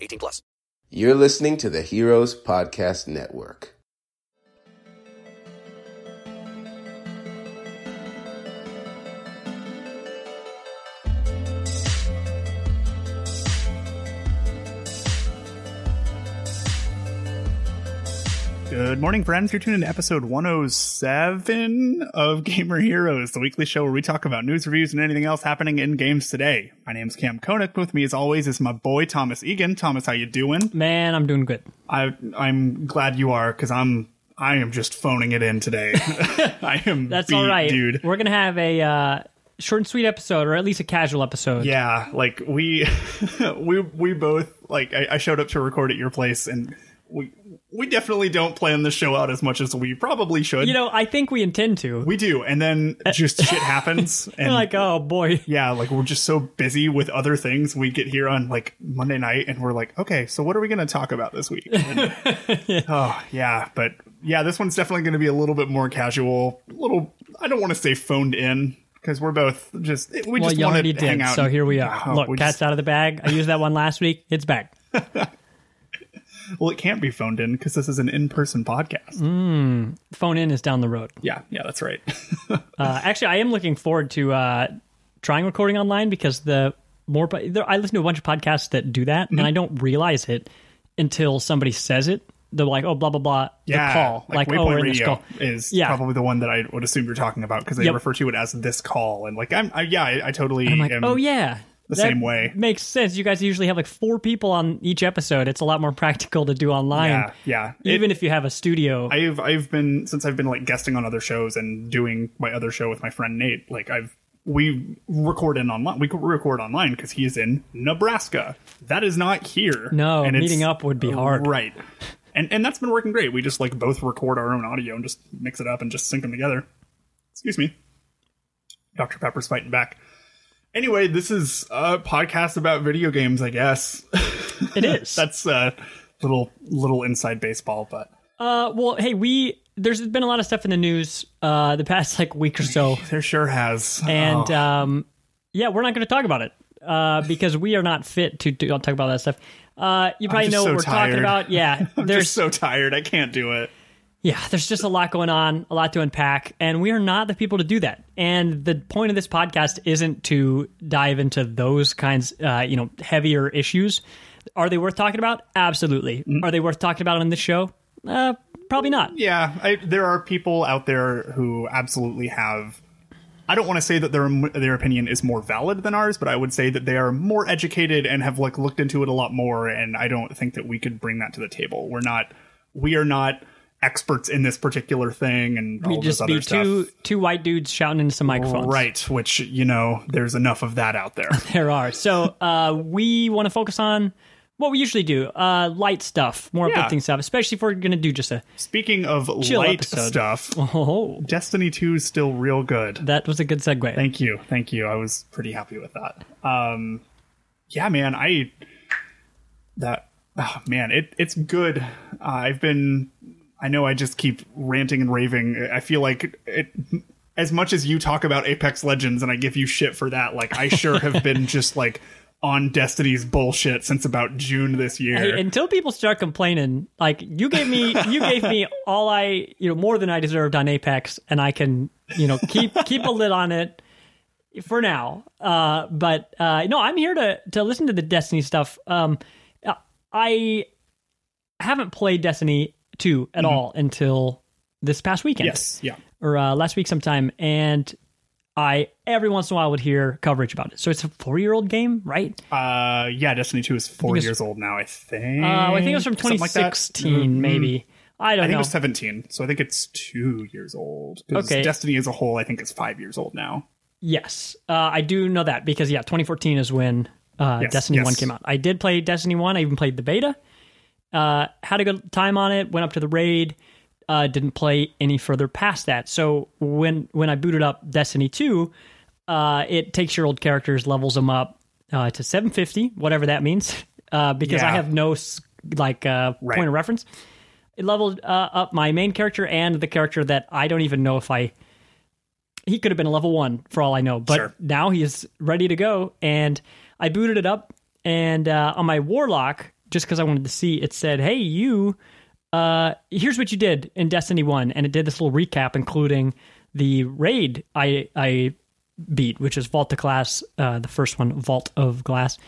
18 plus. You're listening to the Heroes Podcast Network. Good morning, friends. You're tuning to episode 107 of Gamer Heroes, the weekly show where we talk about news reviews and anything else happening in games today. My name's Cam Koenig. With me, as always, is my boy Thomas Egan. Thomas, how you doing? Man, I'm doing good. I I'm glad you are because I'm I am just phoning it in today. I am. That's beat, all right, dude. We're gonna have a uh, short and sweet episode, or at least a casual episode. Yeah, like we we we both like I, I showed up to record at your place and we we definitely don't plan the show out as much as we probably should. You know, I think we intend to. we do, and then just shit happens, and like, oh boy. yeah, like we're just so busy with other things. We get here on like Monday night, and we're like, okay, so what are we going to talk about this week? And- oh yeah, but yeah, this one's definitely going to be a little bit more casual. A little, I don't want to say phoned in because we're both just we Well, just want to hang did, out. so here we are. Oh, Look, we cat's just- out of the bag. I used that one last week. It's back. well, it can't be phoned in because this is an in-person podcast. Mm. Phone in is down the road. Yeah, yeah, that's right. Uh, actually, I am looking forward to uh, trying recording online because the more I listen to a bunch of podcasts that do that, Mm-hmm. and I don't realize it until somebody says it. They're like, "Oh, blah blah blah." yeah, the call, like, oh, Waypoint we're in this Radio call. is Yeah. probably the one that I would assume you're talking about because they Yep. refer to it as this call, and like I'm, I, yeah, I, I totally I'm like, am. oh yeah, the that same way. Makes sense. You guys usually have like four people on each episode. It's a lot more practical to do online. yeah, yeah. It- Even if you have a studio. I've I've been since I've been like guesting on other shows and doing my other show with my friend Nate. Like I've we record in online. We record online because he's in Nebraska. That is not here. No, And meeting up would be hard. Right. And and that's been working great. We just like both record our own audio and just mix it up and just sync them together. Excuse me. Dr. Pepper's fighting back. Anyway, this is a podcast about video games, I guess. it is. That's a little little inside baseball, but uh, well, hey, we there's been a lot of stuff in the news uh, the past like week or so, there sure has. and Oh. um, yeah, we're not going to talk about it uh, because we are not fit to, to talk about that stuff. Uh, you probably know so what we're tired. talking about. Yeah, I'm there's just so tired. I can't do it. Yeah, there's just a lot going on, a lot to unpack, and we are not the people to do that. And the point of this podcast isn't to dive into those kinds, uh, you know, heavier issues. Are they worth talking about? Absolutely. Are they worth talking about on this show? Uh, probably not. Yeah, I, there are people out there who absolutely have. I don't want to say that their their opinion is more valid than ours, but I would say that they are more educated and have like looked into it a lot more. And I don't think that we could bring that to the table. We're not. We are not experts in this particular thing, and We'd just be stuff. two two white dudes shouting into some microphones. Right, which you know, there's enough of that out there. There are. So uh, we want to focus on what we usually do uh, light stuff, more Yeah. uplifting stuff, especially if we're going to do just a. Speaking of light episode. stuff, Oh, Destiny 2 is still real good. that was a good segue. Thank you, thank you. I was pretty happy with that. Um, yeah, man, I that oh, man, it it's good. Uh, I've been, I know, I just keep ranting and raving. I feel like it. As much as you talk about Apex Legends and I give you shit for that, like I sure have been just like on Destiny's bullshit since about June this year. Hey, until people start complaining, like you gave me, you gave me all I, you know, more than I deserved on Apex, and I can, you know, keep keep a lid on it for now. Uh, but uh, no, I'm here to to listen to the Destiny stuff. Um, I haven't played Destiny 2 at all until this past weekend. Yes. Yeah. Or uh, last week sometime. And I, every once in a while, would hear coverage about it. So it's a four year old game, right? Uh, yeah. Destiny Two is four years old now. I think. Uh, I think it was from Something like that. 2016, maybe. I don't I think know. it was 17, so I think it's two years old. Okay. Destiny as a whole, I think, is five years old now. Yes, uh, I do know that because yeah, 2014 is when uh, Yes, Destiny yes. One came out. I did play Destiny One. I even played the beta. Uh, had a good time on it. Went up to the raid. Uh, didn't play any further past that. So when when I booted up Destiny Two, uh, it takes your old characters, levels them up uh, to 750, whatever that means, uh, because I have no like uh, Right. point of reference. It leveled uh, up my main character and the character that I don't even know if I he could have been a level one for all I know, but Sure. now he is ready to go. And I booted it up, and uh, on my warlock, just because I wanted to see, it said, "Hey, you, uh, here's what you did in Destiny One," and it did this little recap, including the raid I I beat, which is Vault of Glass, uh, the first one, Vault of Glass,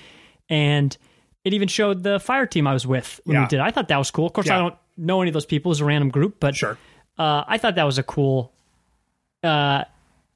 and it even showed the fire team I was with when we did. I thought that was cool. Of course, I don't know any of those people; it's a random group, but Sure. uh, I thought that was a cool. Uh,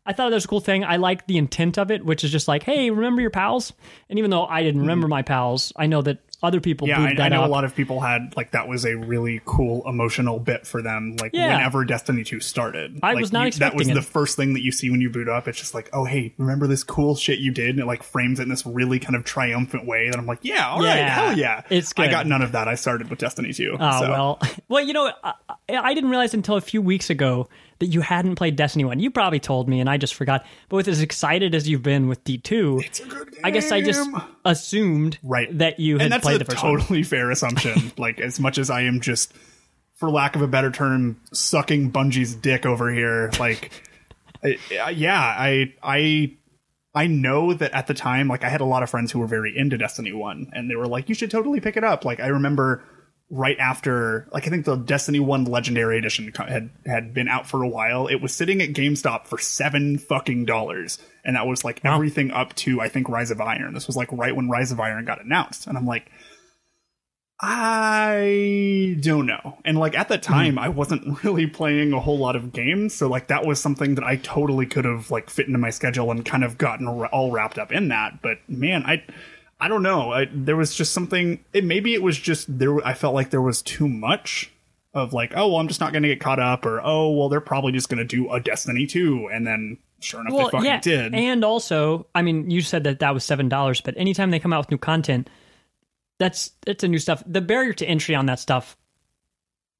I thought that was a cool thing. I like the intent of it, which is just like, hey, remember your pals? And even though I didn't remember my pals, I know that other people Yeah, I, I know up. a lot of people had like that was a really cool emotional bit for them. Like Yeah. whenever Destiny Two started, I Like, was not you- expecting That was it. the first thing that you see when you boot up. It's just like, oh hey, remember this cool shit you did? And it like frames it in this really kind of triumphant way. That I'm like, yeah, all right, Yeah, hell yeah, it's I got none of that. I started with Destiny Two. Oh so. well, well, you know, I, I didn't realize until a few weeks ago that you hadn't played Destiny One. You probably told me, and I just forgot. But with as excited as you've been with D two, It's a good I guess I just assumed right that you had that's played a the first one. totally fair assumption. Like as much as i am just for lack of a better term sucking bungie's dick over here like I, I- yeah i i i know that at the time like i had a lot of friends who were very into destiny 1 and they were like you should totally pick it up. Like i remember right after like i think the destiny 1 legendary edition had had been out for a while. It was sitting at gamestop for seven fucking dollars and that was like everything up to i think rise of iron. This was like right when rise of iron got announced and i'm like I don't know. And like at the hmm. time, I wasn't really playing a whole lot of games, so like that was something that I totally could have like fit into my schedule and kind of gotten all wrapped up in that. But man, I I don't know. I, there was just something. It maybe it was just there. I felt like there was too much of like, oh well, I'm just not going to get caught up, or oh well, they're probably just going to do a Destiny two, and then sure enough, they fucking did. And also, I mean, you said that that was seven dollars, but anytime they come out with new content, that's it's a new stuff. The barrier to entry on that stuff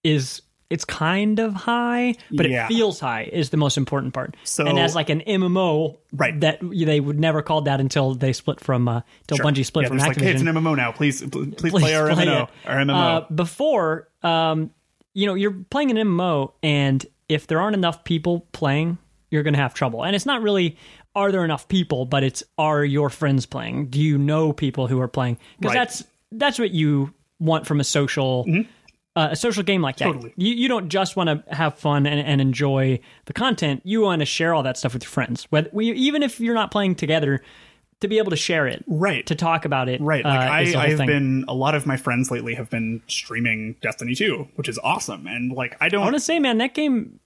is it's kind of high, but Yeah. it feels high is the most important part. So- and as like an MMO, Right. That they would never call that until they split from uh, until Sure. Bungie split yeah, from Activision. like, hey, it's an MMO now. Please, please, Please play our play MMO. it. Our MMO. Uh, before, um, you know, you're playing an MMO, and if there aren't enough people playing, you're going to have trouble. And it's not really are there enough people, but it's are your friends playing? Do you know people who are playing? Because Right. that's that's what you want from a social. Uh, a social game like that, Mm-hmm. Totally. you, you don't just want to have fun and, and enjoy the content. You want to share all that stuff with your friends. Whether, we, even if you're not playing together, to be able to share it, Right. To talk about it, Right. Like uh, I, I have thing. been a lot of my friends lately have been streaming Destiny 2, which is awesome. And like I don't I want to say, man, that game.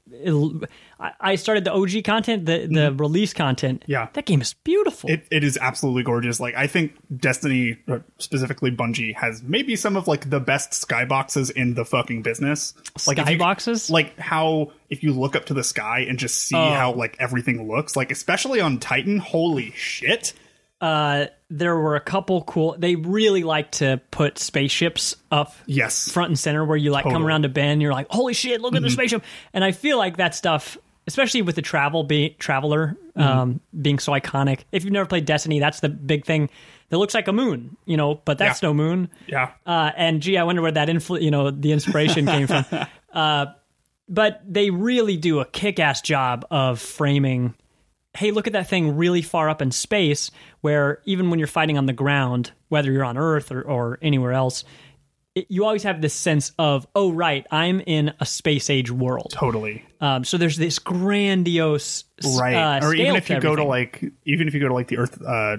I I started the OG content, the the release content. Mm-hmm. Yeah. that game is beautiful. it, it is absolutely gorgeous. Like I think Destiny, or specifically Bungie, has maybe some of like the best skyboxes in the fucking business. Like Skyboxes? like how if you look up to the sky and just see Oh. how like everything looks, like especially on Titan, holy shit! uh, there were a couple cool. They really like to put spaceships up Yes, front and center, where you like come around a bend, you're like, holy shit, look at the spaceship. And I feel like that stuff. Especially with the travel be- traveler um, being so iconic. If you've never played Destiny, that's the big thing. That looks like a moon, you know, but that's Yeah. no moon. yeah, Uh, and gee, I wonder where that influ- you know, the inspiration came from. Uh, but they really do a kick-ass job of framing. Hey, look at that thing really far up in space. Where even when you're fighting on the ground, whether you're on Earth or, or anywhere else, it, you always have this sense of, oh right, I'm in a space age world. totally. Um, so there's this grandiose, right uh, or even if you go to like even if you go to like the earth uh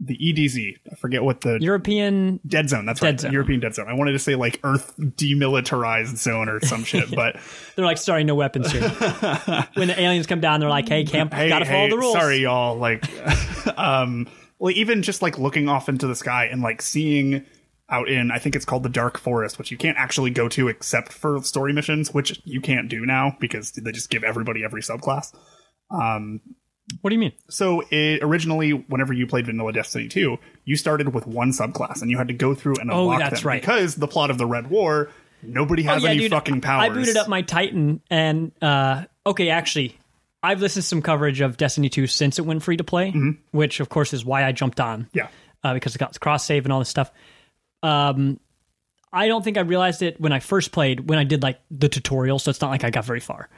the EDZ. I forget what the European. Dead Zone. That's Dead right. Zone. European Dead Zone. I wanted to say like Earth Demilitarized Zone or some shit, but They're like, sorry, no weapons here. when the aliens come down, they're like, hey, camp, hey, gotta follow the rules. sorry, y'all. Like, um, well, even just like looking off into the sky and like seeing out in, I think it's called the Dark Forest, which you can't actually go to except for story missions, which you can't do now because they just give everybody every subclass. What do you mean? So it, originally, whenever you played Vanilla Destiny 2, you started with one subclass and you had to go through and Oh, unlock that's them right. because the plot of the Red War, nobody has Oh, yeah, any dude, fucking powers. I booted up my Titan, and uh, okay, actually, I've listened to some coverage of Destiny 2 since it went free to play, which of course is why I jumped on. Mm-hmm. Yeah. uh, because it got cross save and all this stuff. Um, I don't think I realized it when I first played when I did like the tutorial, so it's not like I got very far.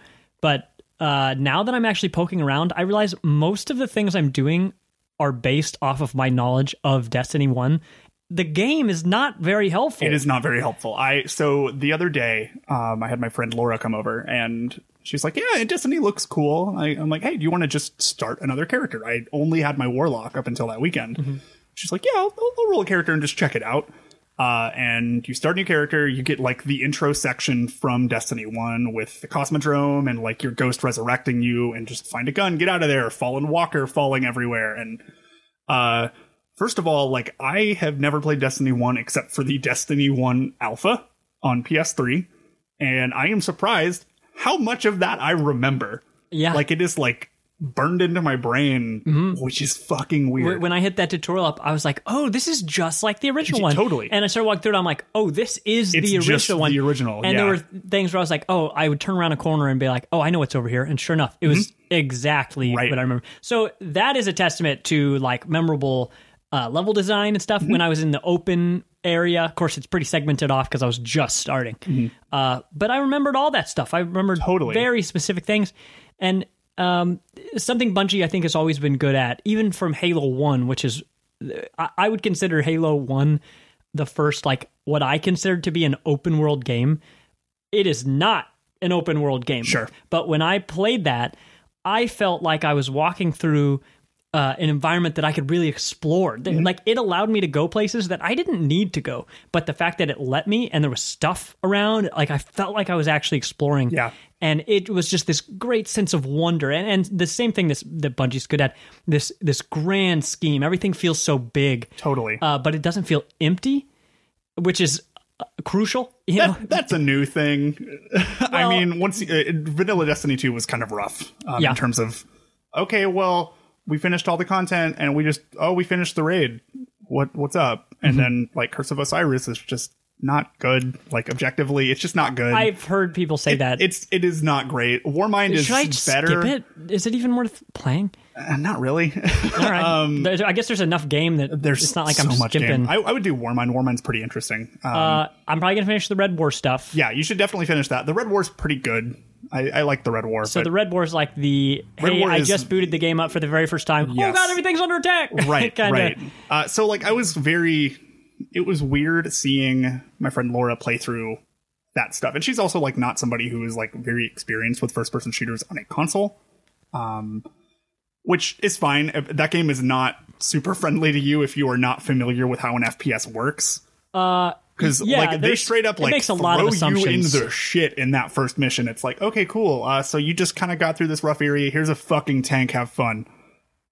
But uh, now that I'm actually poking around, I realize most of the things I'm doing are based off of my knowledge of Destiny One. The game is not very helpful. It is not very helpful. I so the other day, um, I had my friend Laura come over, and she's like, "Yeah, Destiny looks cool." I, I'm like, "Hey, do you want to just start another character?" I only had my warlock up until that weekend. Mm-hmm. She's like, "Yeah, I'll, I'll roll a character and just check it out." Uh, and you start a new character, you get like the intro section from Destiny 1 with the Cosmodrome and like your ghost resurrecting you and just find a gun, get out of there, fallen walker falling everywhere. And uh, first of all, like I have never played Destiny 1 except for the Destiny 1 alpha on PS3, and I am surprised how much of that I remember. Yeah. Like it is like burned into my brain, which is fucking weird. when I hit that tutorial up, I was like, "Oh, this is just like the original one." totally. And I started walking through it. I'm like, "Oh, this is It's the original one." the original, And there were things where I was like, "Oh," I would turn around a corner and be like, "Oh, I know what's over here." And sure enough, it was exactly Mm-hmm. Right. what I remember. So that is a testament to like memorable uh, level design and stuff. Mm-hmm. When I was in the open area, of course, it's pretty segmented off because I was just starting. Uh, but I remembered all that stuff. I remembered Mm-hmm. Totally. very specific things, and um, something Bungie I think has always been good at, even from Halo One, which is I, I would consider Halo One the first like what I considered to be an open world game. It is not an open world game. Sure. But when I played that, I felt like I was walking through uh, an environment that I could really explore. Mm-hmm. Like it allowed me to go places that I didn't need to go, but the fact that it let me and there was stuff around, like I felt like I was actually exploring. Yeah. And it was just this great sense of wonder, and, and the same thing this, that Bungie's good at this this grand scheme. Everything feels so big, Totally. uh, but it doesn't feel empty, which is uh, crucial. You know, that's a new thing. I mean, once uh, Vanilla Destiny 2 was kind of rough um, Yeah. in terms of, okay, well, we finished all the content and we just, oh, we finished the raid. What What's up? And Mm-hmm. then, like, Curse of Osiris is just not good. Like, objectively, it's just not good. I've heard people say that. It's it is not great. Warmind is better. skip it? Is it even worth playing? Uh, not really. All right. There's- I guess there's enough game that Um, There's it's not like so I'm much skipping. I, I would do Warmind. Warmind's pretty interesting. Um, uh, I'm probably gonna finish the Red War stuff. yeah, you should definitely finish that. The Red War's pretty good. I, I like the Red War. So the Red War is like the Red hey, War I is- just booted the game up for the very first time. Oh Yes. god, everything's under attack. right, Kinda. right. Uh, so like, I was very. It was weird seeing my friend Laura play through that stuff, and she's also like not somebody who is like very experienced with first-person shooters on a console. Um, which is fine. That game is not super friendly to you if you are not familiar with how an FPS works. Uh, because Yeah, like they straight up like makes a throw lot of you in assumptions. the shit in that first mission. It's like okay, cool. Uh, so you just kind of got through this rough area. Here's a fucking tank. Have fun.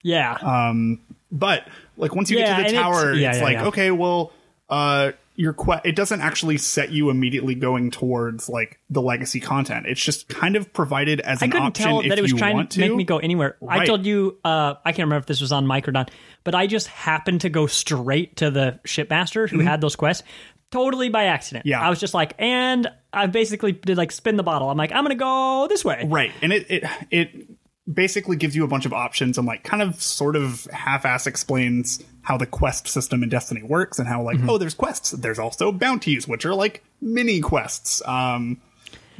yeah. Um, but like once you Yeah, get to the tower, it's, yeah, yeah, like okay, well, uh, your quest it doesn't actually set you immediately going towards like the legacy content. It's just kind of provided as I an couldn't option tell that it was trying to make me go anywhere. I told you, uh, I can't remember if this was on Microdon, but I just happened to go straight to the shipmaster who had those quests totally by accident. Yeah. I was just like, and I basically did like spin the bottle. I'm like, I'm going to go this way. Right. And it, it it basically gives you a bunch of options and like kind of sort of half-ass explains how the quest system in Destiny works and how like Mm-hmm. oh there's quests there's also bounties which are like mini quests um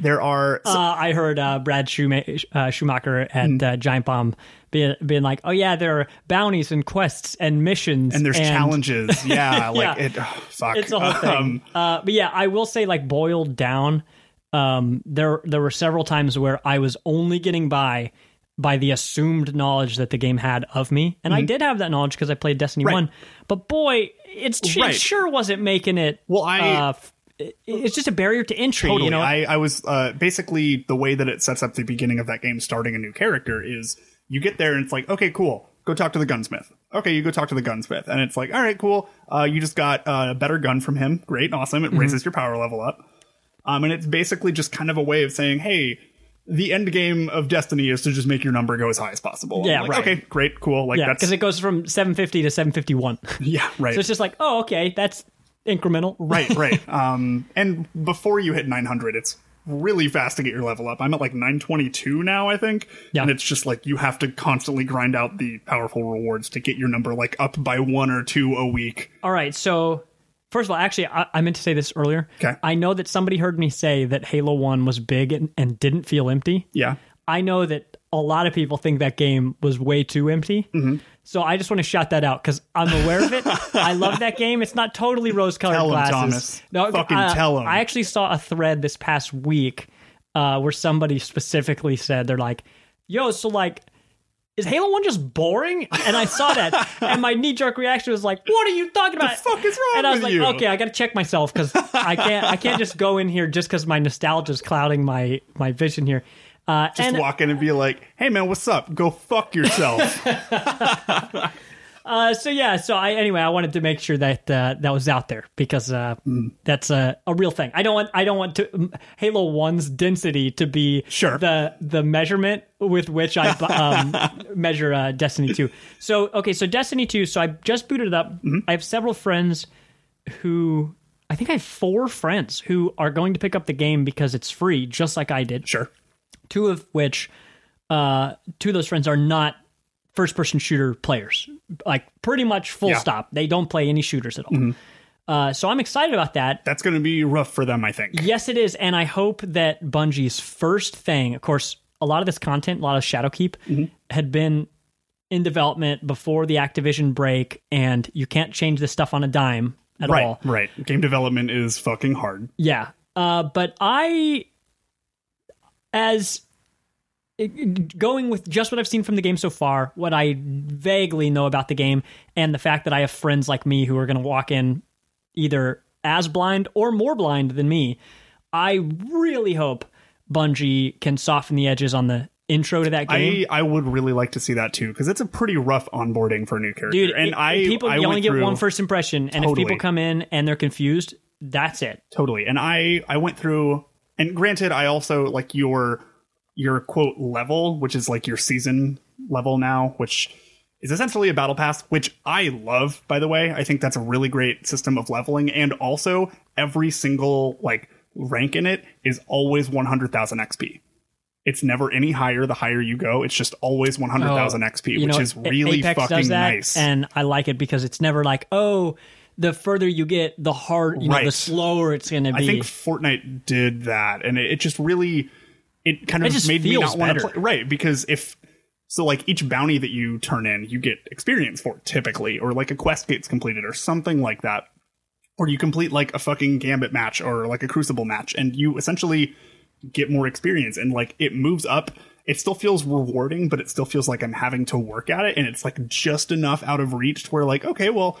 there are Uh, I heard uh, Brad Schuma- uh, Shoemaker at Hmm. uh, Giant Bomb being, being like, "Oh yeah, there are bounties and quests and missions, and there's challenges yeah like Yeah. it oh, fuck It's a whole thing. Um, uh, but yeah, I will say, like boiled down, um, there there were several times where I was only getting by by the assumed knowledge that the game had of me, and I did have that knowledge because I played Destiny Mm-hmm. Right. One. But boy, it's it Right. sure wasn't making it. Well, I- uh, f- it's just a barrier to entry. Totally. You know, I, I was uh, basically the way that it sets up the beginning of that game, starting a new character, is you get there and it's like, okay, cool, go talk to the gunsmith. Okay, you go talk to the gunsmith, and it's like, all right, cool, uh, you just got uh, a better gun from him. Great, awesome. Mm-hmm. It raises your power level up. Um, and it's basically just kind of a way of saying, hey. The end game of Destiny is to just make your number go as high as possible. Yeah, like, right. Okay, great, cool. Like yeah, that's because it goes from 750 to 751. yeah, right. so it's just like, oh, okay, that's incremental. right right um and before you hit 900 it's really fast to get your level up i'm at like 922 now i think Yeah. and it's just like you have to constantly grind out the powerful rewards to get your number like up by one or two a week All right, so first of all, actually, I, I meant to say this earlier. Okay. I know that somebody heard me say that Halo One was big and, and didn't feel empty. yeah I know that a lot of people think that game was way too empty. Mm-hmm. So I just want to shout that out because I'm aware of it. I love that game. It's not totally rose-colored Tell 'em, glasses. Thomas. Fucking tell 'em. I actually saw a thread this past week uh, where somebody specifically said they're like, "Yo, so like." Is Halo One just boring? And I saw that, and my knee jerk reaction was like, "What are you talking about? fuck is wrong And I was like, you? "Okay, I got to check myself because I can't, I can't just go in here just because my nostalgia is clouding my my vision here." Uh, just and walk in and be like hey man what's up go fuck yourself Uh, so yeah, so I anyway, I wanted to make sure that uh, that was out there because uh, that's a, a real thing. I don't want I don't want to um, Halo One's density to be Sure. the the measurement with which I um, measure uh, Destiny Two. So okay, so Destiny Two. So I just booted it up. I have several friends who I think I have four friends who are going to pick up the game because it's free, just like I did sure two of which uh two of those friends are not first person shooter players. Like pretty much full Yeah. stop. They don't play any shooters at all. Uh so i'm excited about that. That's gonna be rough for them i think. Yes it is and i hope that bungie's first thing of course a lot of this content a lot of shadowkeep had been in development before the activision break and you can't change this stuff on a dime at right all. right. Game development is fucking hard. Yeah. Uh, but I, as eh, going with just what I've seen from the game so far, what I vaguely know about the game, and the fact that I have friends like me who are going to walk in either as blind or more blind than me, I really hope Bungie can soften the edges on the intro to that game. I, I would really like to see that too because it's a pretty rough onboarding for a new character. Dude, and it- I people I you only get one first impression, and if people come in and they're confused, that's it. totally. And I I went through and granted I also like your your quote level, which is like your season level now, which is essentially a battle pass, which I love by the way. I think that's a really great system of leveling and also every single like rank in it is always 100,000 XP. It's never any higher the higher you go. It's just always 100,000 XP, Oh, You which know, is really Apex fucking nice. and I like it because it's never like, oh, the further you get, the hard, you know, the slower it's going to be. I think Fortnite did that, and it, it just really it kind It of just made me not want to play. Right, because if so, like each bounty that you turn in, you get experience for it, typically, or like a quest gets completed, or something like that, or you complete like a fucking Gambit match or like a Crucible match, and you essentially get more experience, and like it moves up. It still feels rewarding, but it still feels like I'm having to work at it, and it's like just enough out of reach to where like, okay, well.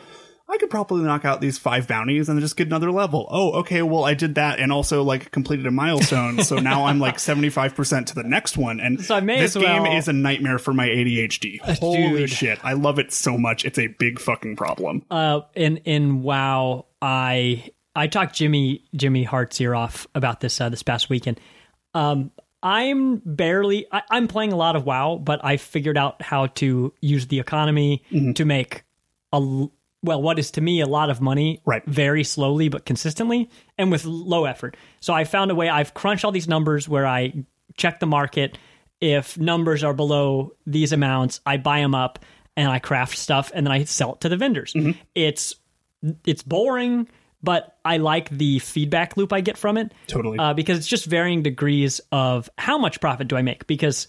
I could probably knock out these five bounties and just get another level. Oh, okay. Well, I did that and also like completed a milestone. so now I'm like 75% to the next one. And So I may this as game is a nightmare for my ADHD. Holy dude. shit. I love it so much. It's a big fucking problem. uh, in in WoW, I I talked Jimmy Jimmy Hart's ear off about this uh, this past weekend. Um, I'm barely I, I'm playing a lot of WoW, but I figured out how to use the economy Mm-hmm. to make a l- well, what is to me a lot of money, Right. Very slowly but consistently, and with low effort. So I found a way. I've crunched all these numbers where I check the market. If numbers are below these amounts, I buy them up and I craft stuff, and then I sell it to the vendors. Mm-hmm. It's it's boring, but I like the feedback loop I get from it. Totally. Uh, because it's just varying degrees of how much profit do I make. Because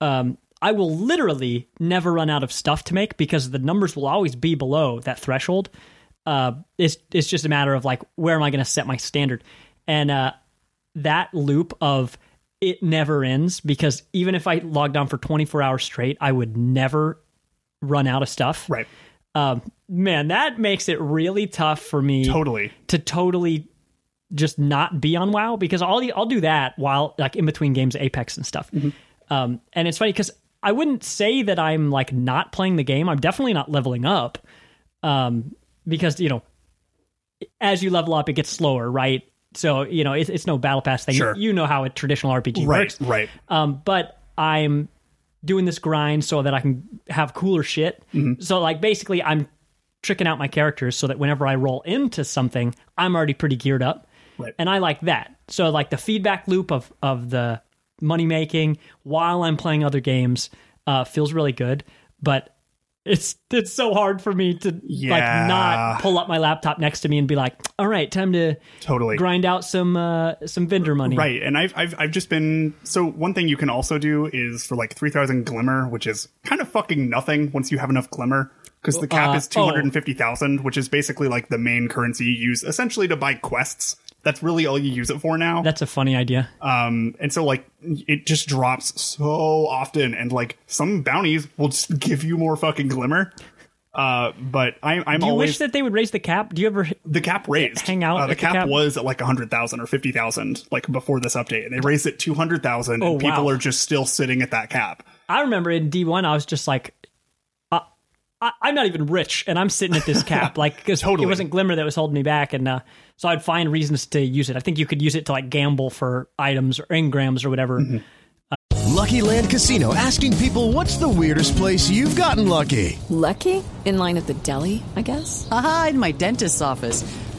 um, I will literally never run out of stuff to make because the numbers will always be below that threshold. Uh, it's it's just a matter of like where am I going to set my standard, and uh, that loop of it never ends because even if I logged on for 24 hours straight, I would never run out of stuff. Right. Um, man, that makes it really tough for me Totally. to totally just not be on WoW because I'll I'll do that while like in between games, Apex and stuff. Um, and it's funny because I wouldn't say that I'm like not playing the game. I'm definitely not leveling up, um, because you know, as you level up, it gets slower, right? So you know, it's, it's no battle pass thing. Sure. You know how a traditional RPG Right. works, Right. um, but I'm doing this grind so that I can have cooler shit. Mm-hmm. So like basically I'm tricking out my characters so that whenever I roll into something, I'm already pretty geared up. Right. And I like that. So like the feedback loop of of the money making while I'm playing other games uh, feels really good. But it's it's so hard for me to like not pull up my laptop next to me and be like, all right, time to Totally. grind out some uh, some vendor money. Right, and I've, I've I've just been so one thing you can also do is for like three thousand glimmer, which is kind of fucking nothing once you have enough glimmer because the cap Uh, is two hundred and fifty thousand, which is basically like the main currency you use essentially to buy quests. That's really all you use it for now. That's a funny idea. Um, and so like it just drops so often, and like some bounties will just give you more fucking glimmer. Uh, but I, I'm Do you always wish that they would raise the cap? Do you ever the cap raised. hang out Uh, the at the cap, cap? was at like a hundred thousand or fifty thousand, like before this update, and they raised it two hundred thousand, Oh, and people are just still sitting at that cap. I remember in D1, I was just like, I, I'm not even rich, and I'm sitting at this cap, like because Totally. it wasn't Glimmer that was holding me back, and uh, so I'd find reasons to use it. I think you could use it to like gamble for items or engrams or whatever. Mm-hmm. Lucky Land Casino asking people what's the weirdest place you've gotten lucky? Lucky? In line at the deli, I guess? Aha, in my dentist's office.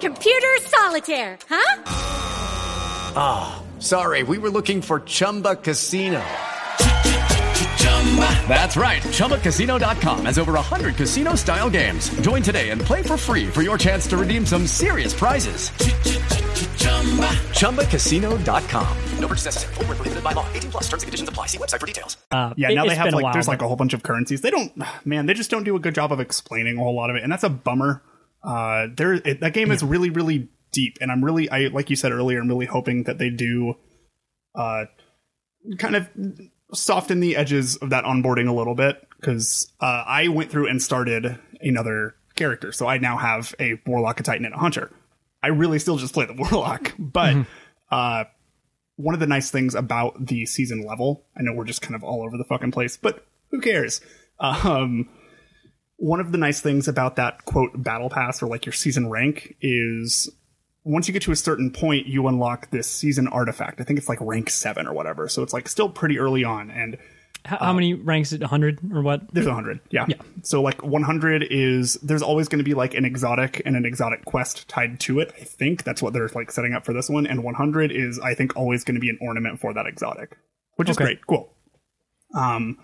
Computer solitaire, huh? Ah, sorry, we were looking for Chumba Casino. That's right. ChumbaCasino.com has over 100 casino style games. Join today and play for free for your chance to redeem some serious prizes. ChumbaCasino.com. No purchase necessary. Void where prohibited by law. 18 plus terms and conditions apply. See website for details. Uh, Yeah, it- now they have like while, there's like a whole bunch of currencies. They don't, man, they just don't do a good job of explaining a whole lot of it, and that's a bummer. Uh, there it, that game is really really deep, and I'm really I like you said earlier, I'm really hoping that they do, uh, kind of soften the edges of that onboarding a little bit because uh, I went through and started another character, so I now have a warlock, a titan, and a hunter. I really still just play the warlock, but uh, one of the nice things about the season level, I know we're just kind of all over the fucking place, but who cares? Um, one of the nice things about that quote battle pass or like your season rank is once you get to a certain point, you unlock this season artifact. I think it's like rank seven or whatever. So it's like still pretty early on. And How, how many ranks? Is it 100 or what? there's 100 yeah. Yeah. so like 100 is there's always going to be like an exotic and an exotic quest tied to it i think that's what they're like setting up for this one and 100 is i think always going to be an ornament for that exotic which is Okay. great cool um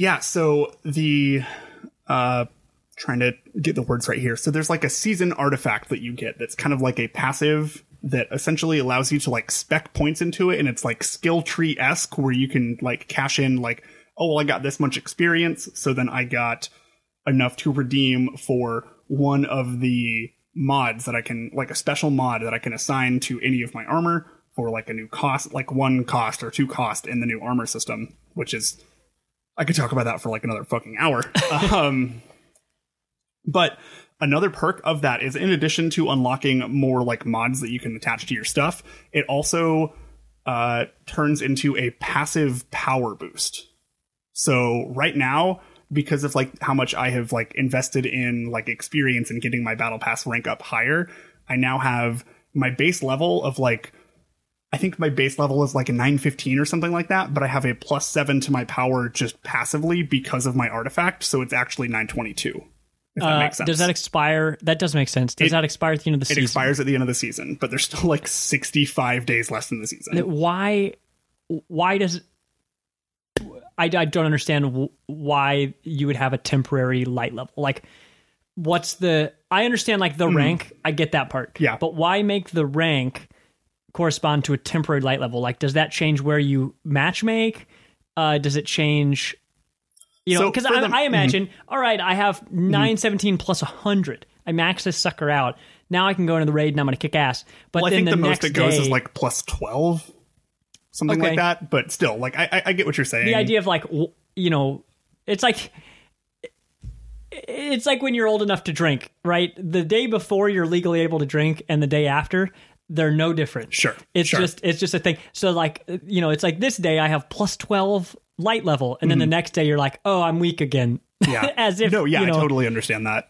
yeah so the uh trying to get the words right here. So there's like a season artifact that you get that's kind of like a passive that essentially allows you to like spec points into it and it's like skill tree esque where you can like cash in like oh well i got this much experience so then i got enough to redeem for one of the mods that i can like a special mod that i can assign to any of my armor for like a new cost like one cost or two cost in the new armor system which is i could talk about that for like another fucking hour um but another perk of that is in addition to unlocking more like mods that you can attach to your stuff, it also uh, turns into a passive power boost. So right now, because of like how much I have like invested in like experience and getting my battle pass rank up higher, I now have my base level of like I think my base level is like a 915 or something like that, but I have a plus 7 to my power just passively because of my artifact, so it's actually 922. If that Uh, makes sense. does that expire? That does make sense. Does It- that expire at the end of the it season? It expires at the end of the season, but there's still like 65 days left in the season. Why? why does I, I don't understand why you would have a temporary light level. Like, what's the? I understand like the rank. I get that part. Yeah. But why make the rank correspond to a temporary light level? Like, does that change where you match make? Uh, does it change? You know, because for I, I imagine, all right, I have nine seventeen plus hundred. I max this sucker out. Now I can go into the raid and I'm going to kick ass. But well, I think the, the, most next it goes day, is like plus twelve, something Okay. like that. But still, like I, I, I get what you're saying. the idea of like you know it's like it's like when you're old enough to drink right the day before you're legally able to drink and the day after they're no different Sure, it's sure. just it's just a thing so like you know it's like this day i have plus 12 light level and then the next day you're like oh i'm weak again Mm-hmm. yeah, as if no, yeah, you know, I totally understand that.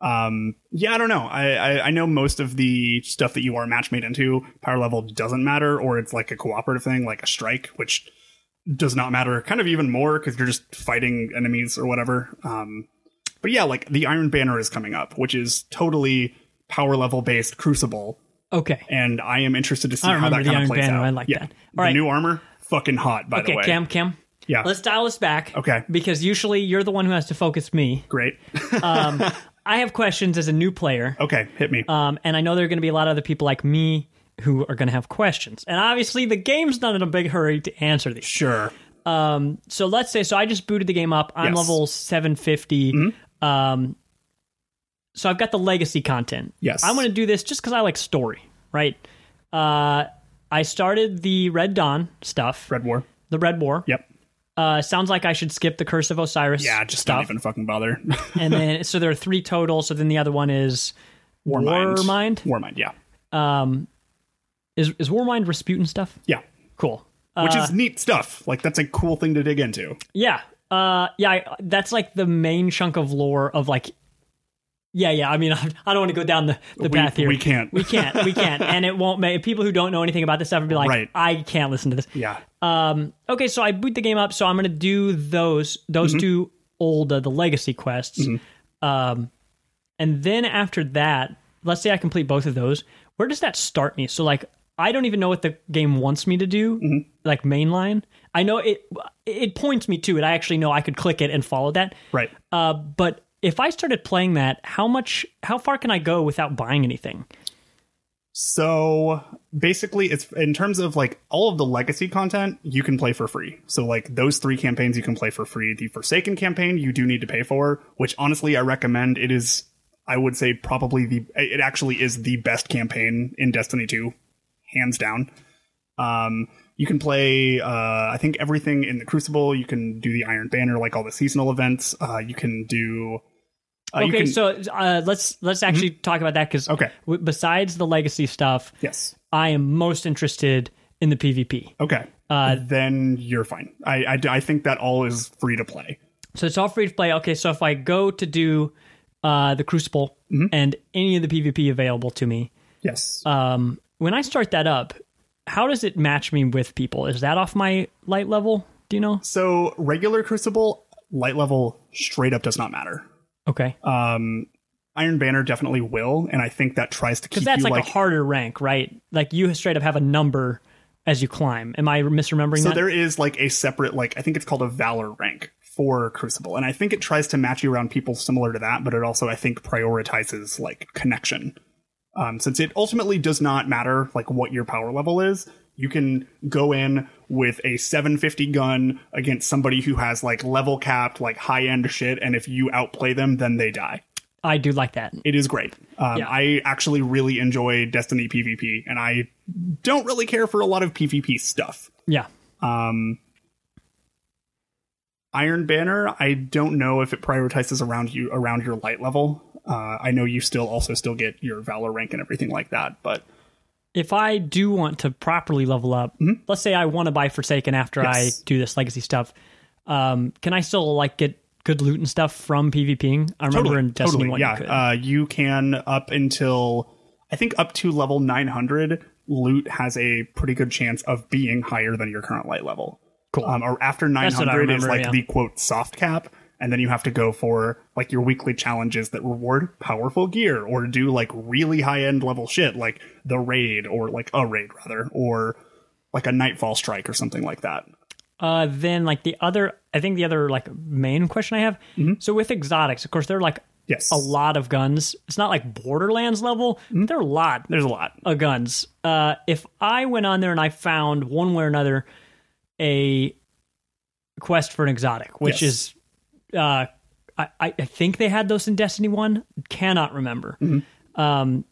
Um, yeah, I don't know. I, I I know most of the stuff that you are match made into power level doesn't matter, or it's like a cooperative thing, like a strike, which does not matter. Kind of even more because you're just fighting enemies or whatever. Um, but yeah, like the Iron Banner is coming up, which is totally power level based Crucible, okay and I am interested to see how that kind of plays Banner. out. I like yeah. that. the All right. new armor, fucking hot. By okay the way, cam cam Yeah. let's dial this back Okay. because usually you're the one who has to focus me great. um, i have questions as a new player okay, hit me. Um, and I know there are going to be a lot of other people like me who are going to have questions. And obviously, the game's not in a big hurry to answer these. sure. Um, so let's say, so I just booted the game up. I'm Yes. level 750. Um, so I've got the legacy content. Yes. I'm going to do this just because I like story, right? Uh, I started the Red Dawn stuff, Red War. the Red War. Yep. Uh, sounds like I should skip the Curse of Osiris. Yeah, just stuff. don't even fucking bother. and then, so there are three total. So then the other one is Warmind. Warmind? Warmind, yeah. Um, is is Warmind Rasputin stuff? Yeah. Cool. Which Uh, is neat stuff. Like that's a cool thing to dig into. yeah. Uh, yeah. I, that's like the main chunk of lore of like. Yeah, yeah. I mean, I, I don't want to go down the, the We- path here. we can't. We can't. We can't. and it won't make people who don't know anything about this stuff would be like, Right. I can't listen to this. Yeah. Um. Okay, so I boot the game up. So I'm going to do those those Mm-hmm. two old uh, the legacy quests. Um, and then after that, let's say I complete both of those. Where does that start me? So like, I don't even know what the game wants me to do. Mm-hmm. Like mainline, I know it. It points me to it. I actually know I could click it and follow that. Right. Uh, but if I started playing that, how much, how far can I go without buying anything? So basically it's in terms of like all of the legacy content you can play for free. So like those three campaigns you can play for free. The Forsaken campaign you do need to pay for, which honestly I recommend. It is I would say probably the it actually is the best campaign in Destiny 2, hands down. Um you can play uh I think everything in the Crucible, you can do the Iron Banner like all the seasonal events. Uh you can do uh, okay, can- so uh, let's let's actually talk about that because Okay. w- besides the legacy stuff, yes. I am most interested in the PvP. Okay. Uh, then you're fine. I, I, I think that all is free to play. So it's all free to play. Okay, so if I go to do uh, the Crucible Mm-hmm. and any of the PvP available to me, Yes. um, when I start that up, how does it match me with people? Is that off my light level? Do you know? so regular Crucible, light level, straight up does not matter. Okay, Um, Iron Banner definitely will, and I think that tries to keep that's you like, like. a harder rank, right? Like you straight up have a number as you climb. Am I misremembering so that? there is like a separate, like I think it's called a Valor rank for Crucible, and I think it tries to match you around people similar to that, but it also I think prioritizes like connection. Um, since it ultimately does not matter like what your power level is, you can go in with a 750 gun against somebody who has like level capped like high end shit, and if you outplay them, then they die. I do like that. It is great. Um, Yeah. I actually really enjoy Destiny PvP, and I don't really care for a lot of PvP stuff. Yeah. Um, Iron Banner, I don't know if it prioritizes around you around your light level. Uh, I know you still also still get your Valor rank and everything like that, but If I do want to properly level up, let's say I want to buy Forsaken after Mm-hmm. Yes. I do this legacy stuff, um, can I still like get good loot and stuff from PvPing? I remember totally, in Destiny totally, 1 yeah. you could. Uh, you can up until I think up to level 900, loot has a pretty good chance of being higher than your current light level. Cool. Um, or after That's what 900 is like yeah. the quote soft cap, and then you have to go for like your weekly challenges that reward powerful gear or do like really high end level shit like the raid or like a raid rather or like a Nightfall Strike or something like that. Uh, then like the other, I think the other like main question I have. So with exotics, of course, there are like Mm-hmm. Yes. a lot of guns. It's not like Borderlands level. But there are a lot. Mm-hmm. There's a lot. of guns. Uh, if I went on there and I found one way or another a quest for an exotic, which Yes. is, uh, I, I think they had those in Destiny One. Cannot remember. Mm-hmm. Um,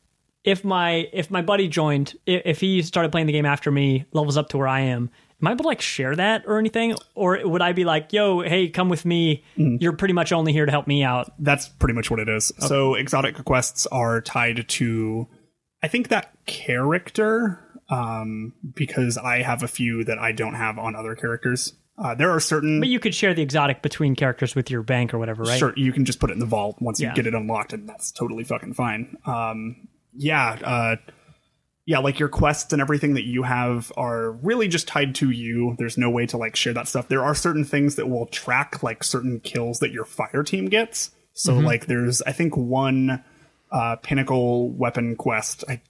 if my if my buddy joined, if he started playing the game after me, levels up to where I am, am I able to like share that or anything, or would I be like, "Yo, hey, come with me. Mm-hmm. You're pretty much only here to help me out." That's pretty much what it is. So exotic quests are tied to, I think that character, um, because I have a few that I don't have on other characters. Uh, there are certain. But you could share the exotic between characters with your bank or whatever, right? Sure, you can just put it in the vault once you get it unlocked, and that's totally fucking fine. Um, yeah, uh, yeah, like your quests and everything that you have are really just tied to you. There's no way to like share that stuff. There are certain things that will track like certain kills that your fire team gets. So like, there's I think one uh, pinnacle weapon quest. I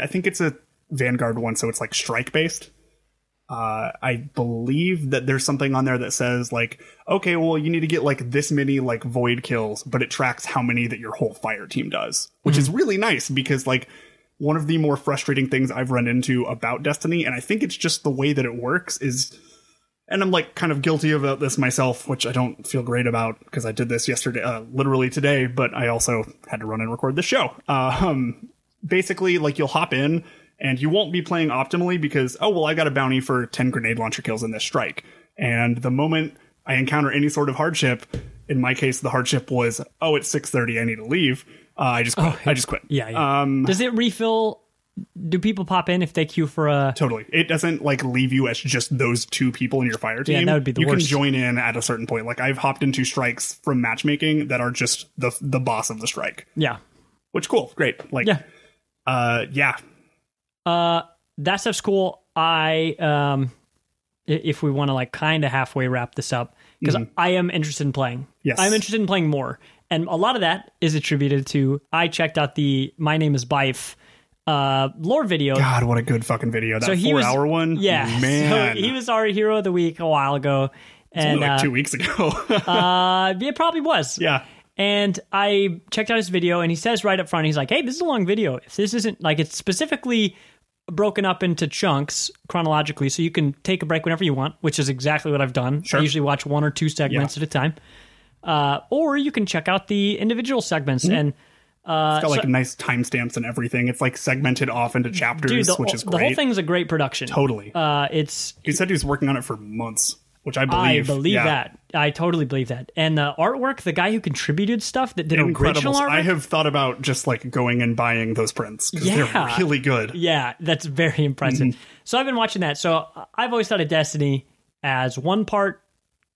I think it's a Vanguard one, so it's like strike based uh, I believe that there's something on there that says like, okay, well, you need to get like this many like void kills, but it tracks how many that your whole fire team does, which is really nice because like one of the more frustrating things I've run into about Destiny, and I think it's just the way that it works is, and I'm like kind of guilty about this myself, which I don't feel great about because I did this yesterday, uh, literally today, but I also had to run and record the show. Uh, um, basically, like you'll hop in and you won't be playing optimally because oh well i got a bounty for 10 grenade launcher kills in this strike and the moment i encounter any sort of hardship in my case the hardship was oh it's 6.30 i need to leave uh, i just quit. i just quit Yeah. yeah. um Does it refill? Do people pop in if they queue for a? totally it doesn't like leave you as just those two people in your fire team Yeah, that would be the you worst. can join in at a certain point like i've hopped into strikes from matchmaking that are just the the boss of the strike Yeah. which cool great like Yeah. uh yeah Uh, that stuff's cool. I um, if we want to like kind of halfway wrap this up because I am interested in playing. Mm-hmm. Yes. I'm interested in playing more, and a lot of that is attributed to I checked out the My Name Is Byf uh lore video. god what a good fucking video that so he four was hour one Yeah, man So he was our hero of the week a while ago, and like uh, two weeks ago. uh, it probably was. yeah. And I checked out his video, and he says right up front, he's like, "Hey, this is a long video. If this isn't like it's specifically broken up into chunks chronologically, so you can take a break whenever you want, which is exactly what I've done. Sure. I usually watch one or two segments Yeah. at a time, uh, or you can check out the individual segments. Mm-hmm. And uh, It's got like nice timestamps and everything. It's like segmented off into chapters, dude, the, which is great. the whole thing's a great production. Totally. Uh, it's he said he was working on it for months, which I believe. I believe. believe Yeah. that. I totally believe that. And the artwork, the guy who contributed stuff that did Incredible. original artwork, I have thought about just like going and buying those prints because Yeah. they're really good. Yeah, that's very impressive. Mm-hmm. So I've been watching that. So I've always thought of Destiny as one part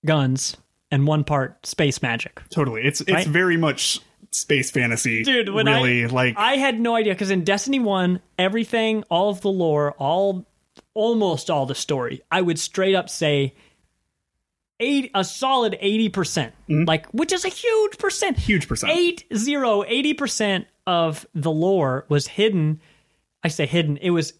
guns and one part space magic. Totally. It's it's Right? very much space fantasy. Dude, when really I, like I had no idea because in Destiny 1, everything, all of the lore, all almost all the story, I would straight up say eight a solid 80%. percent Like which is a huge percent. Mm-hmm. Huge percent. Eight zero, 80% of the lore was hidden. I say hidden. It was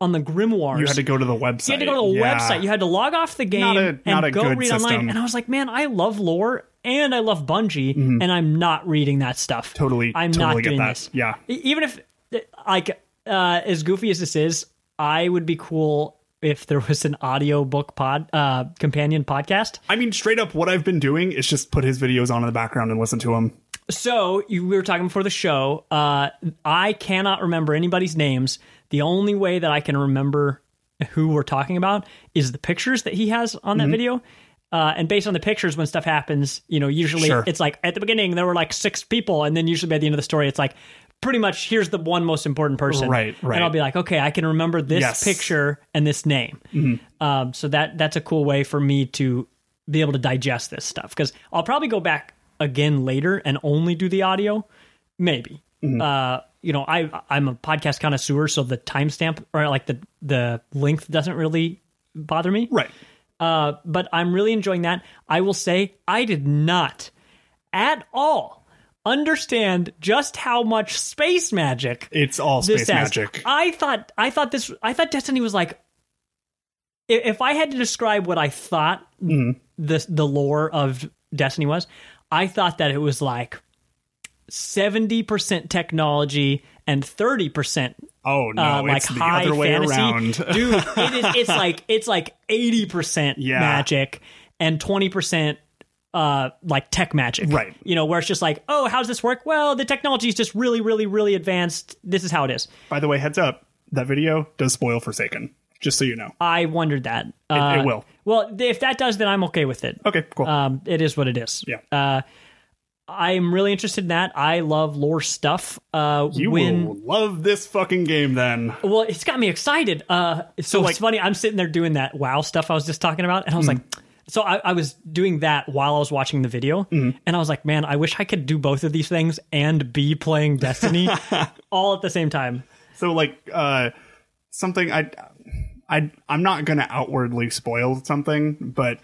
on the grimoires. you had to go to the website. You had to go to the Yeah. website. You had to log off the game Not a- and go good read online. And I was like, man, I love lore and I love Bungie, and I'm not reading that stuff. Mm-hmm. Totally- I'm totally not doing that. this. Yeah. Even if like uh, as goofy as this is, I would be cool if there was an audio book pod uh, companion podcast. I mean, straight up, what I've been doing is just put his videos on in the background and listen to them. So you, we were talking before the show. Uh, I cannot remember anybody's names. The only way that I can remember who we're talking about is the pictures that he has on that Mm-hmm. video. Uh, and based on the pictures, when stuff happens, you know, usually Sure. it's like at the beginning there were like six people, and then usually by the end of the story, it's like pretty much here's the one most important person, Right, right. And I'll be like, okay, I can remember this Yes. Mm-hmm. picture and this name. Um, so that that's a cool way for me to be able to digest this stuff because I'll probably go back again later and only do the audio, maybe. Mm-hmm. Uh, you know, I I'm a podcast connoisseur, so the timestamp or like the the length doesn't really bother me. Right. Uh, but I'm really enjoying that. I will say I did not at all understand just how much space magic It's all this space has. magic. I thought I thought this I thought Destiny was like if I had to describe what I thought Mm-hmm. the the lore of Destiny was, I thought that it was like seventy percent technology and thirty percent Oh no, uh, like it's the other way fantasy. around. Dude, it is it's like it's like eighty percent Yeah. magic and twenty percent uh like tech magic. Right. You know, where it's just like, oh, how's this work? Well, the technology is just really, really, really advanced. This is how it is. By the way, heads up, that video does spoil Forsaken. Just so you know. I wondered that. It, Uh, it will. Well, if that does, then I'm okay with it. Okay, cool. Um, it is what it is. Yeah. Uh, I'm really interested in that. I love lore stuff. Uh, you when will love this fucking game then. Well, it's got me excited. Uh, so like- it's funny. I'm sitting there doing that WoW stuff I was just talking about, and I was Mm. like, so I, I was doing that while I was watching the video, Mm. and I was like, man, I wish I could do both of these things and be playing Destiny all at the same time. So like uh something I I I'm not going to outwardly spoil something, but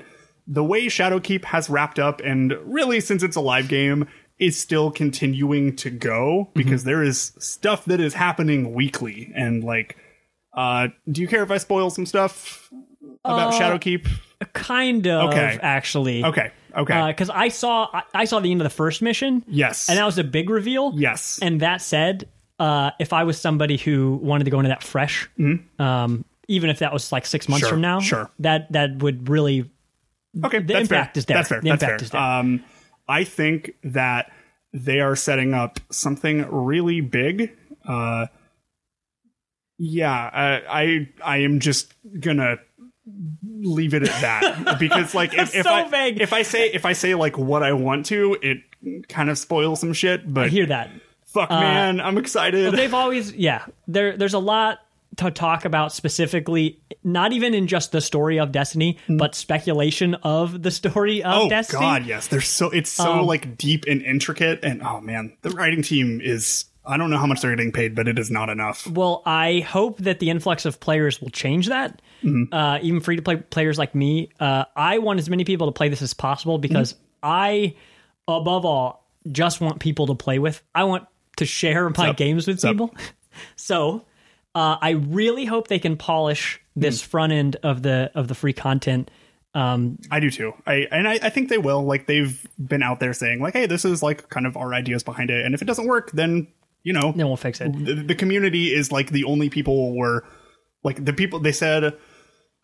the way Shadowkeep has wrapped up and really since it's a live game is still continuing to go because there is stuff that is happening weekly and like uh do you care if I spoil some stuff about Uh, Shadowkeep? Kind of, Okay. actually. Okay. Okay. Because I saw I, I saw the end of the first mission. Yes. and that was a big reveal. Yes. And that said, uh, if I was somebody who wanted to go into that fresh, um, even if that was like six months Mm-hmm. Sure, from now, sure. that that would really Okay, the that's impact fair. is there. That's fair. The that's impact fair. is there. Um, I think that they are setting up something really big. Uh, yeah, I, I I am just gonna leave it at that because like if, if so I vague. if I say if I say like what I want to, it kind of spoils some shit. But I hear that. fuck, man, I'm excited. Well, they've always yeah. There there's a lot to talk about specifically, not even in just the story of Destiny, but speculation of the story of oh Destiny. god, yes, they're so it's so Um, like deep and intricate, and oh man, the writing team is. I don't know how much they're getting paid, but it is not enough. Well, I hope that the influx of players will change that. Mm-hmm. Uh, even free to play players like me, uh, I want as many people to play this as possible because Mm-hmm. I, above all, just want people to play with. I want to share my up? games with What's up? people. so uh, I really hope they can polish this Hmm. front end of the of the free content. Um, I do too. I and I, I think they will. Like they've been out there saying like, hey, this is like kind of our ideas behind it, and if it doesn't work, then you know, then we'll fix it. the, the community is like the only people were like the people they said.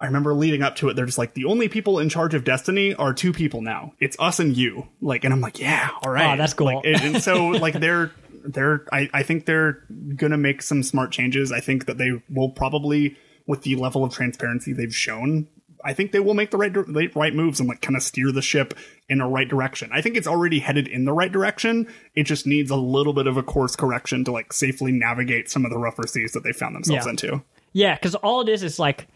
I remember leading up to it, they're just like the only people in charge of Destiny are two people now. It's us and you. Like, and I'm like, yeah, all right, Oh, that's cool. Like, and, and so like they're they're I, I think they're gonna make some smart changes. I think that they will probably with the level of transparency they've shown. I think they will make the right right moves and like kind of steer the ship in a right direction. I think it's already headed in the right direction. It just needs a little bit of a course correction to like safely navigate some of the rougher seas that they found themselves Yeah. into. Yeah, because all it is is like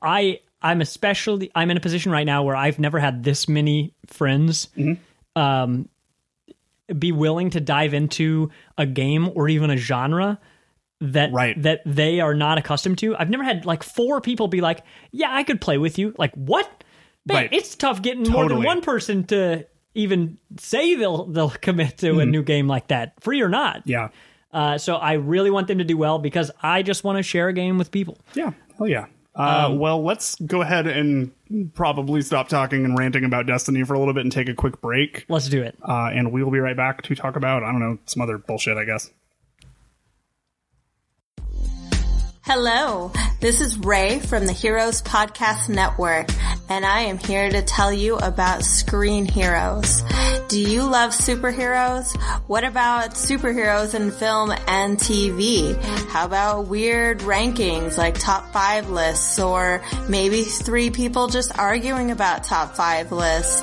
I I'm especially I'm in a position right now where I've never had this many friends Mm-hmm. um be willing to dive into a game or even a genre that Right. that they are not accustomed to. I've never had like four people be like, "Yeah, I could play with you." Like, what? Man, Right. it's tough getting more than one person to even say they'll they'll commit to a new game like that, free or not. Mm-hmm. Yeah. Uh, so I really want them to do well because I just want to share a game with people. Yeah. Oh yeah. Uh, Um, well, let's go ahead and probably stop talking and ranting about Destiny for a little bit and take a quick break. Let's do it. Uh, and we will be right back to talk about, I don't know, some other bullshit, I guess. Hello, this is Ray from the Heroes Podcast Network, and I am here to tell you about Screen Heroes. Do you love superheroes? What about superheroes in film and TV? How about weird rankings like top five lists or maybe three people just arguing about top five lists?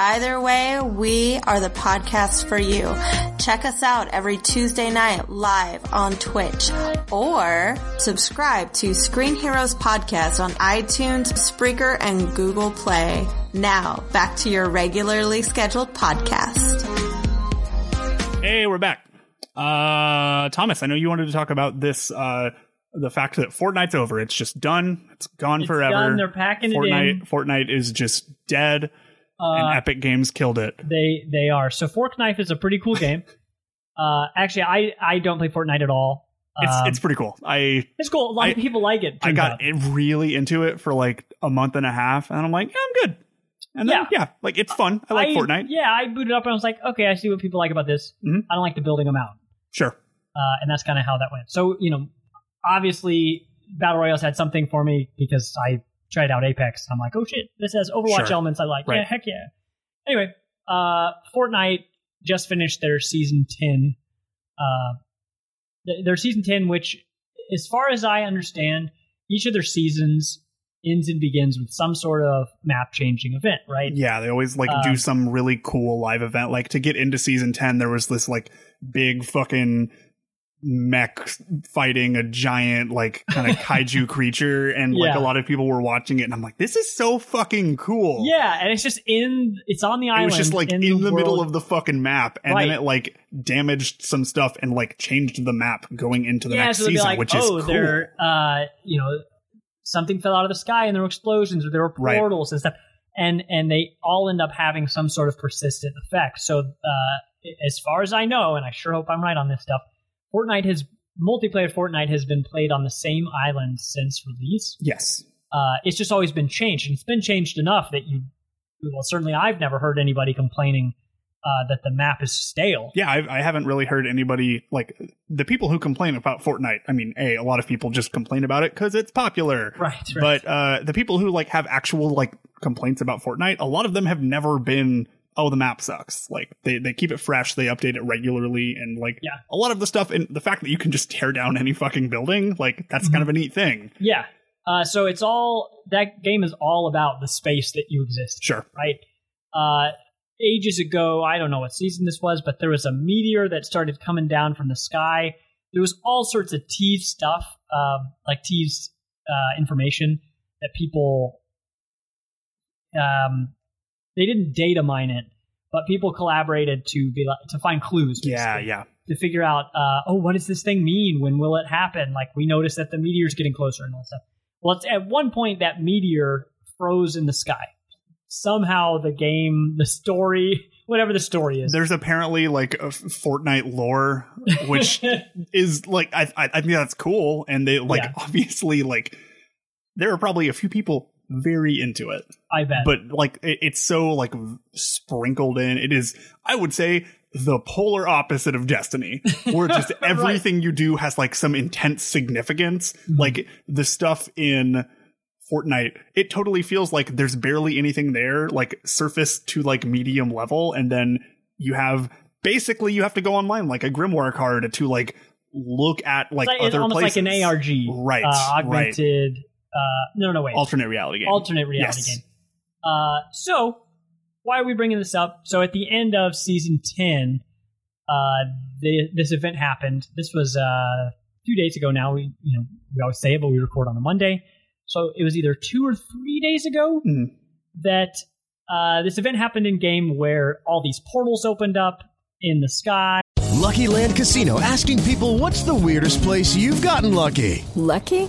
Either way, we are the podcast for you. Check us out every Tuesday night live on Twitch or subscribe to Screen Heroes Podcast on iTunes, Spreaker, and Google Play. Now, back to your regularly scheduled podcast. Hey, we're back. Uh, Thomas, I know you wanted to talk about this, uh, the fact that Fortnite's over. It's just done. It's gone It's forever. done. They're packing it Fortnite, in. Fortnite is just dead, Uh, and Epic Games killed it. They they are. So Fork Knife is a pretty cool game. uh, actually, I I don't play Fortnite at all. It's Um, it's pretty cool. I It's cool. A lot of people like it. I got it really into it for like a month and a half, and I'm like, yeah, I'm good. And then Yeah. yeah, like it's fun. I like Fortnite. Yeah, I booted up and I was like, okay, I see what people like about this. Mhm. I don't like the building them out. Sure. Uh, and that's kind of how that went. So, you know, obviously, Battle royals had something for me because I tried out Apex. I'm like, oh shit, this has Overwatch Sure. elements I like. Right. Yeah, heck yeah. Anyway, uh, Fortnite just finished their season 10. Uh, their season 10, which, as far as I understand, each of their seasons ends and begins with some sort of map changing event, right? Yeah, they always like Um, do some really cool live event. Like to get into season ten, there was this like big fucking mech fighting a giant like kind of kaiju creature, and like Yeah. a lot of people were watching it, and I'm like, this is so fucking cool. Yeah, and it's just in, it's on the island. It was just like in, in, the, middle of the fucking map, and Right. then it like damaged some stuff and like changed the map going into the yeah, next so season, like, which oh, is cool. there, uh, you know, something fell out of the sky and there were explosions or there were Right. portals and stuff, and and they all end up having some sort of persistent effect. So, uh, as far as I know, and I sure hope I'm right on this stuff, Fortnite has multiplayer Fortnite has been played on the same island since release. Yes. Uh, it's just always been changed, and it's been changed enough that you, well, certainly I've never heard anybody complaining uh, that the map is stale. Yeah, I, I haven't really heard anybody like the people who complain about Fortnite. I mean, a a lot of people just complain about it because it's popular, Right, right. But uh, the people who like have actual like complaints about Fortnite, a lot of them have never been. Oh, the map sucks. Like they, they keep it fresh, they update it regularly, and like Yeah. a lot of the stuff and the fact that you can just tear down any fucking building, like that's Mm-hmm. kind of a neat thing. Yeah. Uh, so it's all that game is all about the space that you exist. in, Sure. Right. Uh, ages ago, I don't know what season this was, but there was a meteor that started coming down from the sky. There was all sorts of teased stuff, um, like teased uh, information that people um, they didn't data mine it, but people collaborated to be like to find clues. Yeah, yeah. to figure out, uh, oh, what does this thing mean? When will it happen? Like we noticed that the meteor's getting closer and all that stuff. Well, it's, at one point that meteor froze in the sky. Somehow the game, the story, whatever the story is, There's apparently like a Fortnite lore, which is like I, I I think that's cool, and they like Yeah. obviously like there are probably a few people very into it, I bet. but like it, it's so like sprinkled in. It is, I would say, the polar opposite of Destiny, where just everything you do has like some intense significance. Mm-hmm. Like the stuff in Fortnite, it totally feels like there's barely anything there, like surface to like medium level, and then you have basically you have to go online like a grimoire card to like look at like, it's, other places. like an ARG, Right, Uh, right. Augmented. Uh, no, no, wait. alternate reality game. alternate reality Yes. game. Uh, so why are we bringing this up? So at the end of season ten, uh, the, this event happened. This was uh, a few days ago. Now we, you know, we always say it, but we record on a Monday. So it was either two or three days ago Mhm. that uh, this event happened in game where all these portals opened up in the sky. Lucky Land Casino asking people what's the weirdest place you've gotten lucky? Lucky?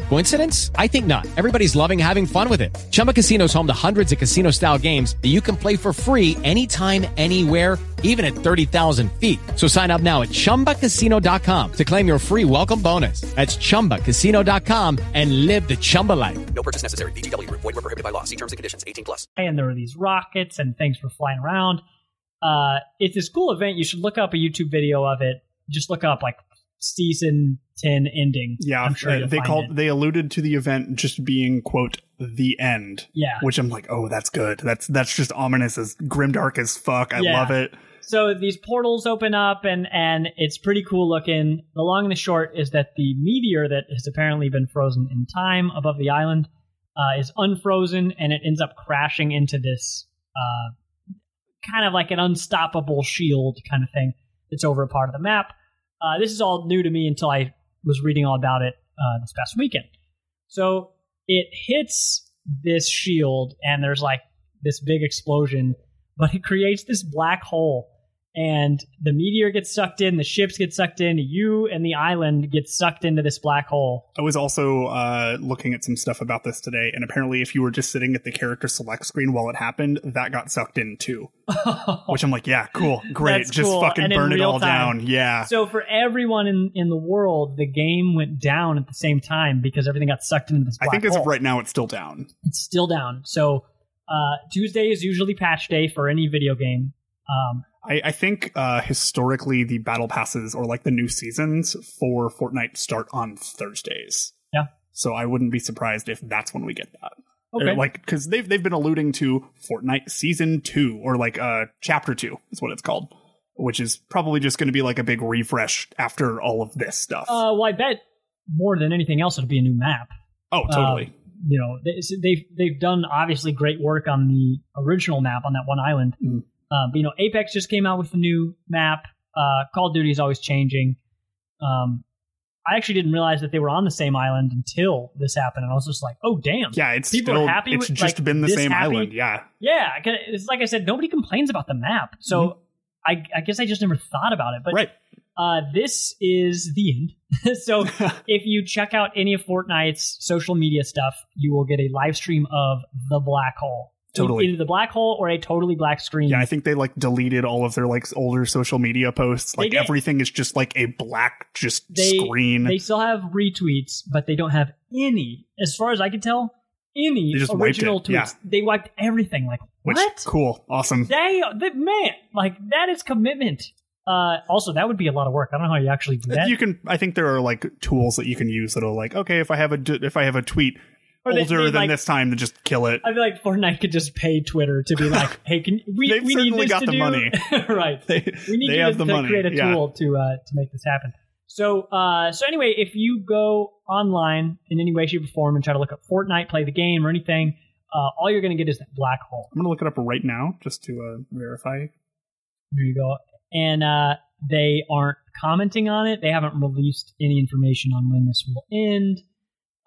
Coincidence? I think not. Everybody's loving having fun with it. Chumba Casino is home to hundreds of casino style games that you can play for free anytime, anywhere, even at 30,000 feet. So sign up now at chumbacasino.com to claim your free welcome bonus. That's chumbacasino.com and live the Chumba life. No purchase necessary. VGW Group. Void were prohibited by law. See terms and conditions. 18 plus. and there were these rockets and things were flying around. Uh, it's this cool event. You should look up a YouTube video of it. Just look up like season ten ending. Yeah, I'm sure uh, they called it. they alluded to the event just being quote the end. Yeah. which I'm like, oh, that's good. That's that's just ominous as grimdark as fuck. I Yeah. love it. So these portals open up and and it's pretty cool looking. The long and the short is that the meteor that has apparently been frozen in time above the island uh, is unfrozen and it ends up crashing into this uh, kind of like an unstoppable shield kind of thing that's over a part of the map. Uh, this is all new to me until I was reading all about it uh, this past weekend. So it hits this shield, and there's like this big explosion, but it creates this black hole. And the meteor gets sucked in, the ships get sucked in, you and the island get sucked into this black hole. I was also uh, looking at some stuff about this today, and apparently, if you were just sitting at the character select screen while it happened, that got sucked in too. Which I'm like, yeah, cool, great, That's just cool. fucking And burn it all time. down. Yeah, So for everyone in, in the world, the game went down at the same time because everything got sucked into this I think as of right now, it's still down. It's still down. So uh, Tuesday is usually patch day for any video game. Um, I, I think uh, historically the battle passes or like the new seasons for Fortnite start on Thursdays. Yeah. So I wouldn't be surprised if that's when we get that. Okay. Like because they've they've been alluding to Fortnite season two or like uh chapter two is what it's called, which is probably just going to be like a big refresh after all of this stuff. uh, well, I bet more than anything else, it'll be a new map. oh, totally. Uh, you know, they, they've they've done obviously great work on the original map on that one island. Mm. Uh, but you know, Apex just came out with a new map. Uh, Call of Duty is always changing. Um, I actually didn't realize that they were on the same island until this happened, and I was just like, "Oh, damn!" yeah, it's people still are happy. it's with, just like, been the same happy. island. Yeah. yeah. it's like I said, nobody complains about the map, so Mm-hmm. I, I guess I just never thought about it. But Right. uh, this is the end. so if you check out any of Fortnite's social media stuff, you will get a live stream of the black hole. Totally. Either the black hole or a totally black screen. Yeah, I think they like deleted all of their like older social media posts. Like everything is just like a black just they, screen. They still have retweets, but they don't have any, as far as I can tell, any They original tweets. yeah. They wiped everything. Like which what? cool, awesome. They, the man, like that is commitment. Uh, also, that would be a lot of work. I don't know how you actually do that. You can. I think there are like tools that you can use that'll like okay if I have a if I have a tweet Or older they, than like- this time, to just kill it. I feel like Fortnite could just pay Twitter to be like, "Hey, can we? They've we need certainly this got to the do- money. right? They, we need they have to, the to money. create a yeah. tool to uh, to make this happen. So, uh, so anyway, if you go online in any way, shape, or form and try to look up Fortnite, play the game, or anything, uh, all you're going to get is that black hole. I'm gonna look it up right now just to uh, verify. There you go. And uh, they aren't commenting on it. They haven't released any information on when this will end.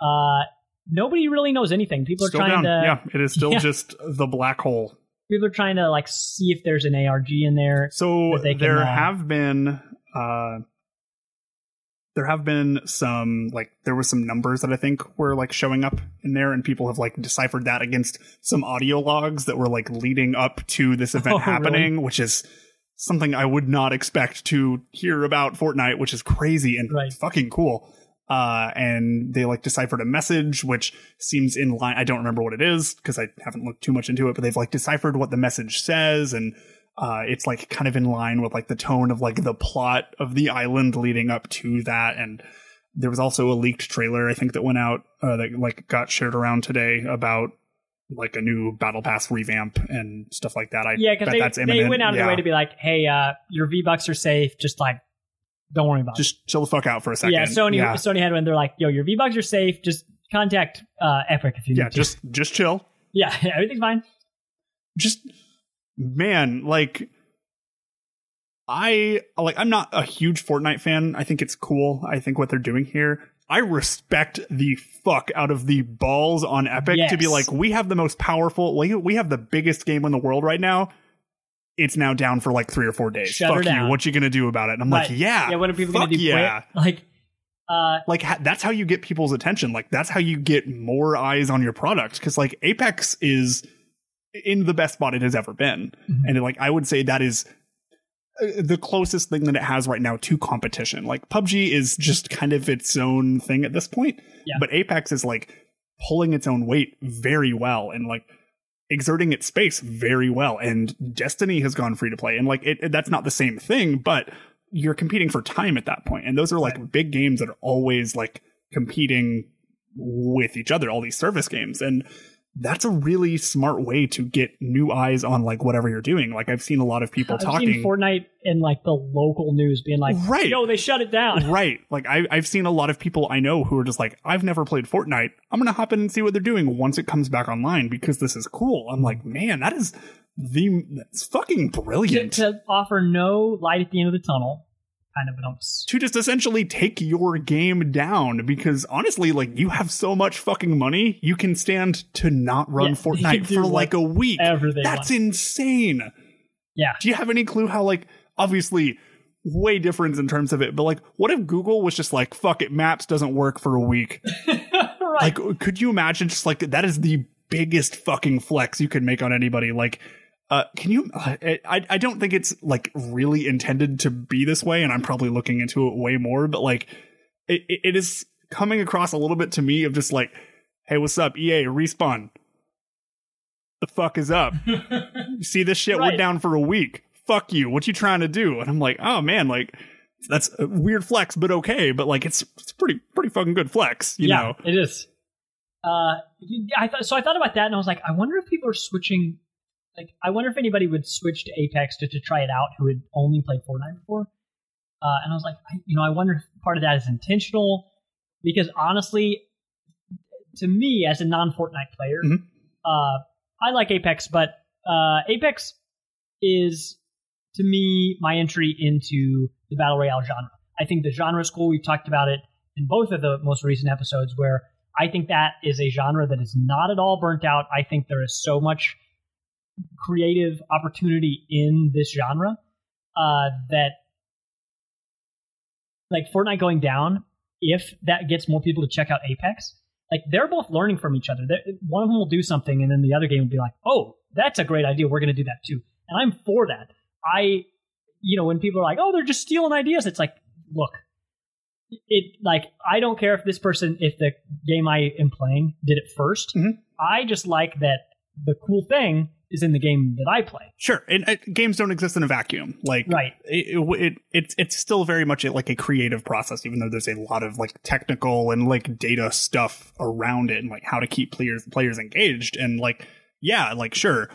Uh, nobody really knows anything. People are Still trying down. to yeah, it is still Yeah. just the black hole. people are trying to like see if there's an ARG in there. So can, there uh, have been uh there have been some like there was some numbers that I think were like showing up in there and people have like deciphered that against some audio logs that were like leading up to this event Oh, really? happening, which is something I would not expect to hear about Fortnite, which is crazy and Right. fucking cool. Uh, and they like deciphered a message, which seems in line. I don't remember what it is because I haven't looked too much into it, but they've like deciphered what the message says and uh, it's like kind of in line with like the tone of like the plot of the island leading up to that. And there was also a leaked trailer, I think, that went out uh, that like got shared around today about like a new battle pass revamp and stuff like that. I Yeah, because they, that's they went out of yeah. their way to be like, hey, uh, your V Bucks are safe. Just like, don't worry about it. just chill the fuck out for a second. Yeah, Sony Yeah, Sony had when they're like, yo, your V Bucks are safe. Just contact uh, Epic if you yeah need to. Yeah, just just chill. yeah, everything's fine. just man like i like i'm not a huge fortnite fan i think it's cool i think what they're doing here i respect the fuck out of the balls on epic to be like we have the most powerful like we have the biggest game in the world right now it's now down for like three or four days Shut fuck you what you gonna do about it and i'm Right. like yeah yeah. What are people gonna do? yeah Quit? Like, uh, like ha- that's how you get people's attention like that's how you get more eyes on your product because like apex is in the best spot it has ever been Mm-hmm. and like i would say that is uh, the closest thing that it has right now to competition like pubg is just kind of its own thing at this point Yeah. but apex is like pulling its own weight very well and like exerting its space very well and destiny has gone free to play and like it, it- that's not the same thing but you're competing for time at that point and those are like big games that are always like competing with each other all these service games and that's a really smart way to get new eyes on like whatever you're doing like i've seen a lot of people I've talking seen Fortnite in like the local news being like, Right. yo, they shut it down. right like I, i've seen a lot of people i know who are just like i've never played fortnite i'm gonna hop in and see what they're doing once it comes back online because this is cool i'm like man that is the that's fucking to, brilliant. to offer no light at the end of the tunnel, kind of to just essentially take your game down because honestly, like you have so much fucking money, you can stand to not run Yeah, Fortnite for like a week. That's want. insane. Yeah. Do you have any clue how like obviously way different in terms of it, but like what if Google was just like fuck it, Maps doesn't work for a week? Like could you imagine just like that is the biggest fucking flex you could make on anybody like uh, can you? I I don't think it's like really intended to be this way, and I'm probably looking into it way more. But like, it it is coming across a little bit to me of just like, hey, what's up, EA? Respawn. The fuck is up? you see this shit? We're down for a week. Fuck you. What you trying to do? And I'm like, oh man, like that's a weird flex, but okay. But like, it's it's pretty pretty fucking good flex, you yeah, know. it is. Uh, I thought so. I thought about that, and I was like, I wonder if people are switching. Like, I wonder if anybody would switch to Apex to, to try it out who had only played Fortnite before. Uh, and I was like, I, you know, I wonder if part of that is intentional, because honestly, to me as a non-Fortnite player, uh, I like Apex, but uh, Apex is to me my entry into the battle royale genre. I think the genre is cool. We've talked about it in both of the most recent episodes, where I think that is a genre that is not at all burnt out. I think there is so much creative opportunity in this genre uh, that, like Fortnite going down, if that gets more people to check out Apex, like they're both learning from each other. They're, one of them will do something, and then the other game will be like, "Oh, that's a great idea. We're going to do that too." And I'm for that. I, you know, when people are like, "Oh, they're just stealing ideas," it's like, look, it like I don't care if this person, if the game I am playing did it 1st I just like that the cool thing is in the game that I play. Sure, and uh, games don't exist in a vacuum. Like, Right. It, it, it it's it's still very much like a creative process, even though there's a lot of like technical and like data stuff around it, and like how to keep players players engaged. And like, yeah, like sure,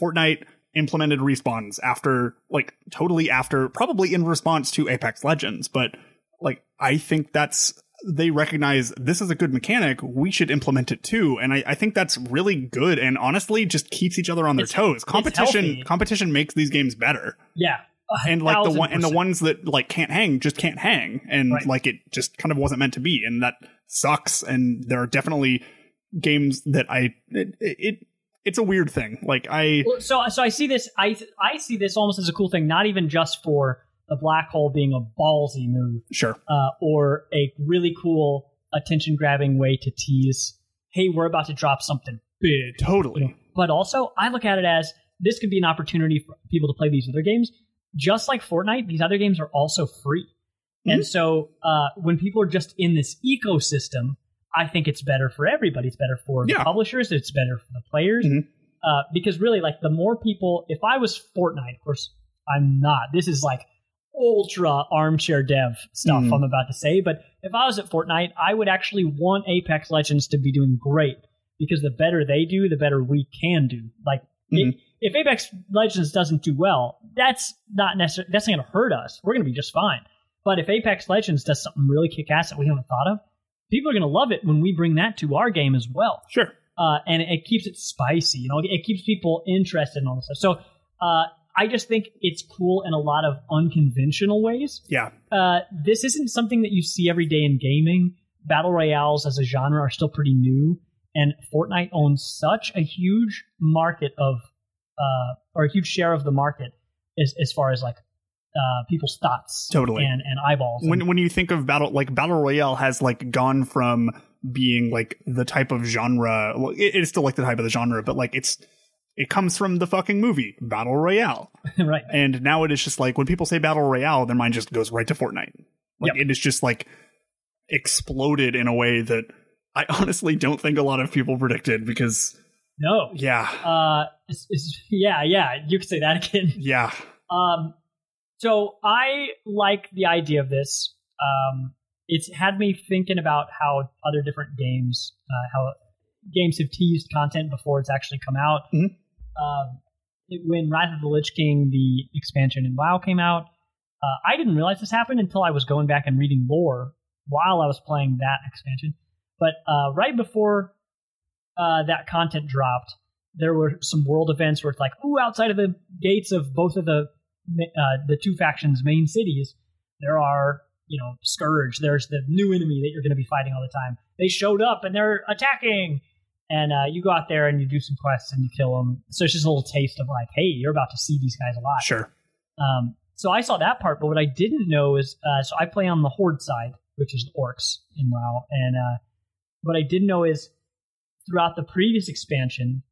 Fortnite implemented respawns after like totally after probably in response to Apex Legends, but like I think that's they recognize this is a good mechanic. We should implement it too, and I, I think that's really good. And honestly, just keeps each other on their It's- toes. Competition competition makes these games better. Yeah. And like the one and the ones that like can't hang just can't hang, and Right. like it just kind of wasn't meant to be, and that sucks. And there are definitely games that I it, it it's a weird thing. Like I so so I see this I I see this almost as a cool thing, not even just for the black hole being a ballsy move, sure uh, or a really cool attention grabbing way to tease, hey, we're about to drop something big. totally But also, I look at it as this could be an opportunity for people to play these other games. Just like Fortnite, these other games are also free. And so uh, when people are just in this ecosystem, I think it's better for everybody. It's better for the publishers. It's better for the players. Uh, because really, like the more people, if I was Fortnite, of course, I'm not. This is like ultra armchair dev stuff Mhm. I'm about to say. But if I was at Fortnite, I would actually want Apex Legends to be doing great because the better they do, the better we can do. Like Mm-hmm. if, if Apex Legends doesn't do well, that's not necessarily that's not going to hurt us. We're going to be just fine. But if Apex Legends does something really kick ass that we haven't thought of, people are going to love it when we bring that to our game as well. Sure. Uh, and it keeps it spicy. You know, it keeps people interested in all this stuff. So uh, I just think it's cool in a lot of unconventional ways. yeah Uh, this isn't something that you see every day in gaming. Battle royales as a genre are still pretty new, and Fortnite owns such a huge market of, uh, or a huge share of the market as as far as like uh, people's thoughts, Totally. and and eyeballs. and- when when you think of battle like battle royale has like gone from being like the type of genre well, it, it's still like the type of the genre but like it's it comes from the fucking movie battle royale right. and now it is just like when people say battle royale their mind just goes right to fortnite like it is just like exploded in a way that i honestly don't think a lot of people predicted because No. yeah Uh, it's, it's, yeah, yeah. You could say that again. yeah Um, so I like the idea of this. Um, it's had me thinking about how other different games, uh, how games have teased content before it's actually come out. Um, it, when Wrath of the Lich King, the expansion in WoW came out, uh, I didn't realize this happened until I was going back and reading lore while I was playing that expansion. But uh, right before uh, that content dropped, there were some world events where it's like, ooh, outside of the gates of both of the uh, the two factions' main cities, there are you know scourge. There's the new enemy that you're going to be fighting all the time. They showed up and they're attacking, and uh, you go out there and you do some quests and you kill them. So it's just a little taste of like, hey, you're about to see these guys a lot. Sure. Um, so I saw that part, but what I didn't know is, uh, so I play on the Horde side, which is the orcs in WoW, and uh, what I didn't know is throughout the previous expansion,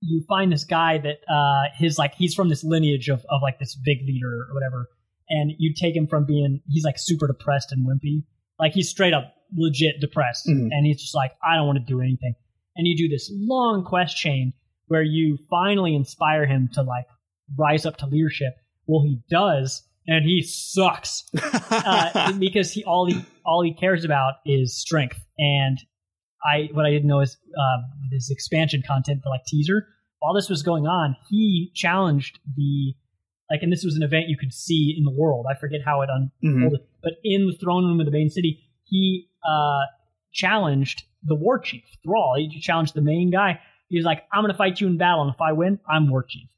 you find this guy that uh, his like he's from this lineage of of like this big leader or whatever, and you take him from being he's like super depressed and wimpy, like he's straight up legit depressed, Mhm. and he's just like I don't want to do anything, and you do this long quest chain where you finally inspire him to like rise up to leadership. Well, he does, and he sucks uh, because he all he all he cares about is strength. And I what I didn't know is uh, this expansion content, the like teaser. While this was going on, he challenged the like, and this was an event you could see in the world. I forget how it unfolded, but in the throne room of the main city, he uh, challenged the war chief Thrall. He challenged the main guy. He was like, "I'm going to fight you in battle, and if I win, I'm war chief."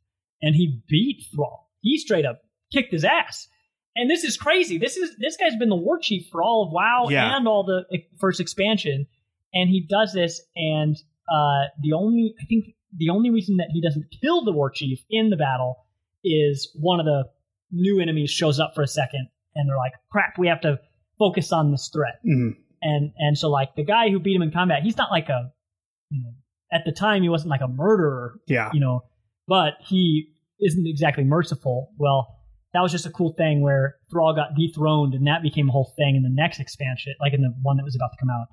And he beat Thrall. He straight up kicked his ass. And this is crazy. This is this guy's been the war chief for all of WoW Yeah. and all the e, first expansion, and he does this. And uh, the only I think the only reason that he doesn't kill the war chief in the battle is one of the new enemies shows up for a second, and they're like, "Crap, we have to focus on this threat." Mhm. And and so like the guy who beat him in combat, he's not like a you know at the time he wasn't like a murderer, Yeah. you know, but he isn't exactly merciful. Well, that was just a cool thing where Thrall got dethroned, and that became a whole thing in the next expansion, like in the one that was about to come out.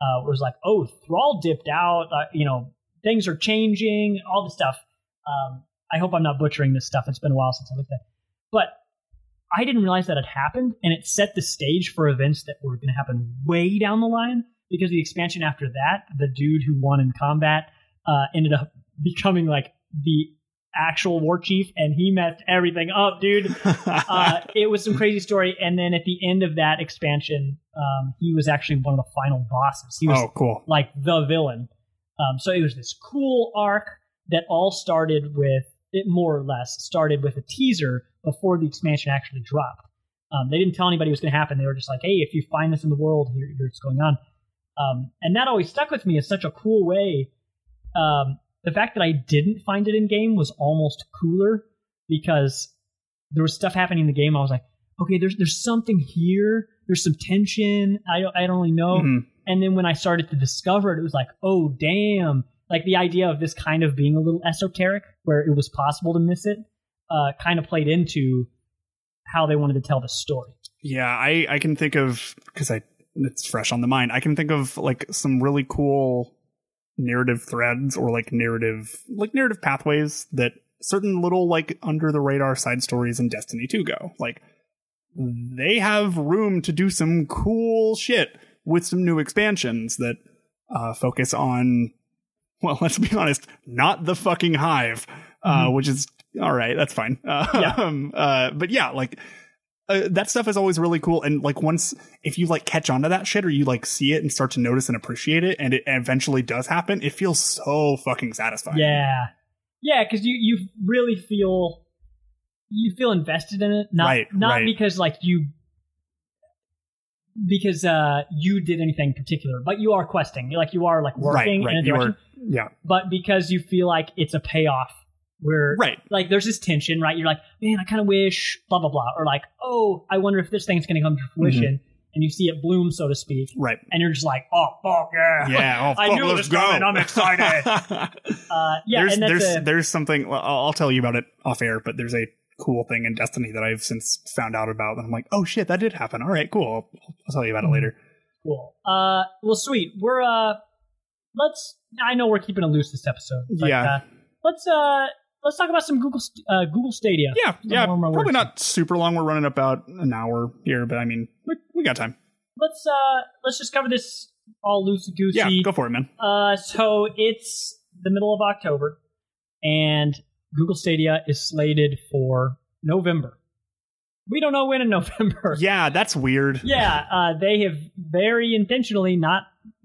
Uh, where it was like, oh, Thrall dipped out, uh, you know, things are changing, all this stuff. Um, I hope I'm not butchering this stuff. It's been a while since I looked at it. But I didn't realize that had happened, and it set the stage for events that were going to happen way down the line. Because the expansion after that, the dude who won in combat uh, ended up becoming like the actual war chief, and he messed everything up, dude. uh, it was some crazy story. And then at the end of that expansion, um, he was actually one of the final bosses. He was Oh, cool. like the villain. Um, so it was this cool arc that all started with it more or less started with a teaser before the expansion actually dropped. Um, they didn't tell anybody it was going to happen. They were just like, "Hey, if you find this in the world, here, here's what's going on." Um, and that always stuck with me as such a cool way. Um, the fact that I didn't find it in game was almost cooler because there was stuff happening in the game. I was like, okay, there's there's something here. There's some tension. I don't, I don't really know. Mhm. And then when I started to discover it, it was like, oh damn! Like the idea of this kind of being a little esoteric, where it was possible to miss it, uh, kind of played into how they wanted to tell the story. Yeah, I I can think of because I it's fresh on the mind. I can think of like some really cool narrative threads or like narrative like narrative pathways that certain little like under the radar side stories in Destiny 2 go. Like they have room to do some cool shit with some new expansions that uh focus on well, let's be honest, not the fucking hive, uh, which is all right. That's fine. Uh, um, uh, but yeah, like uh, that stuff is always really cool. And like once, if you like catch on to that shit or you like see it and start to notice and appreciate it, and it eventually does happen, it feels so fucking satisfying. Yeah, yeah, because you you really feel you feel invested in it, not Right, not right. because like you because uh you did anything particular, but you are questing, like you are like working right, in a you are- yeah. but because you feel like it's a payoff. Where Right. like there's this tension, right? You're like, man, I kind of wish blah blah blah, or like, oh, I wonder if this thing's going to come to fruition, and you see it bloom, so to speak, Right. and you're just like, oh fuck yeah, Yeah. Oh, I fuck, knew it was coming. I'm excited. uh, yeah, there's there's a, there's something. well, I'll, I'll tell you about it off air, but there's a cool thing in Destiny that I've since found out about, and I'm like, oh shit, that did happen. All right, cool. I'll, I'll tell you about it later. Cool. Uh, well, sweet. We're uh, let's. I know we're keeping it loose this episode. But, Yeah. Uh, let's uh, let's talk about some Google uh, Google Stadia. Yeah, yeah. More of my Probably not super long. We're running about an hour here, but I mean, we, we got time. Let's uh, let's just cover this all loosey goosey. Yeah, go for it, man. Uh, so it's the middle of October, and Google Stadia is slated for November. We don't know when in November. Yeah, that's weird. Yeah, uh, they have very intentionally not.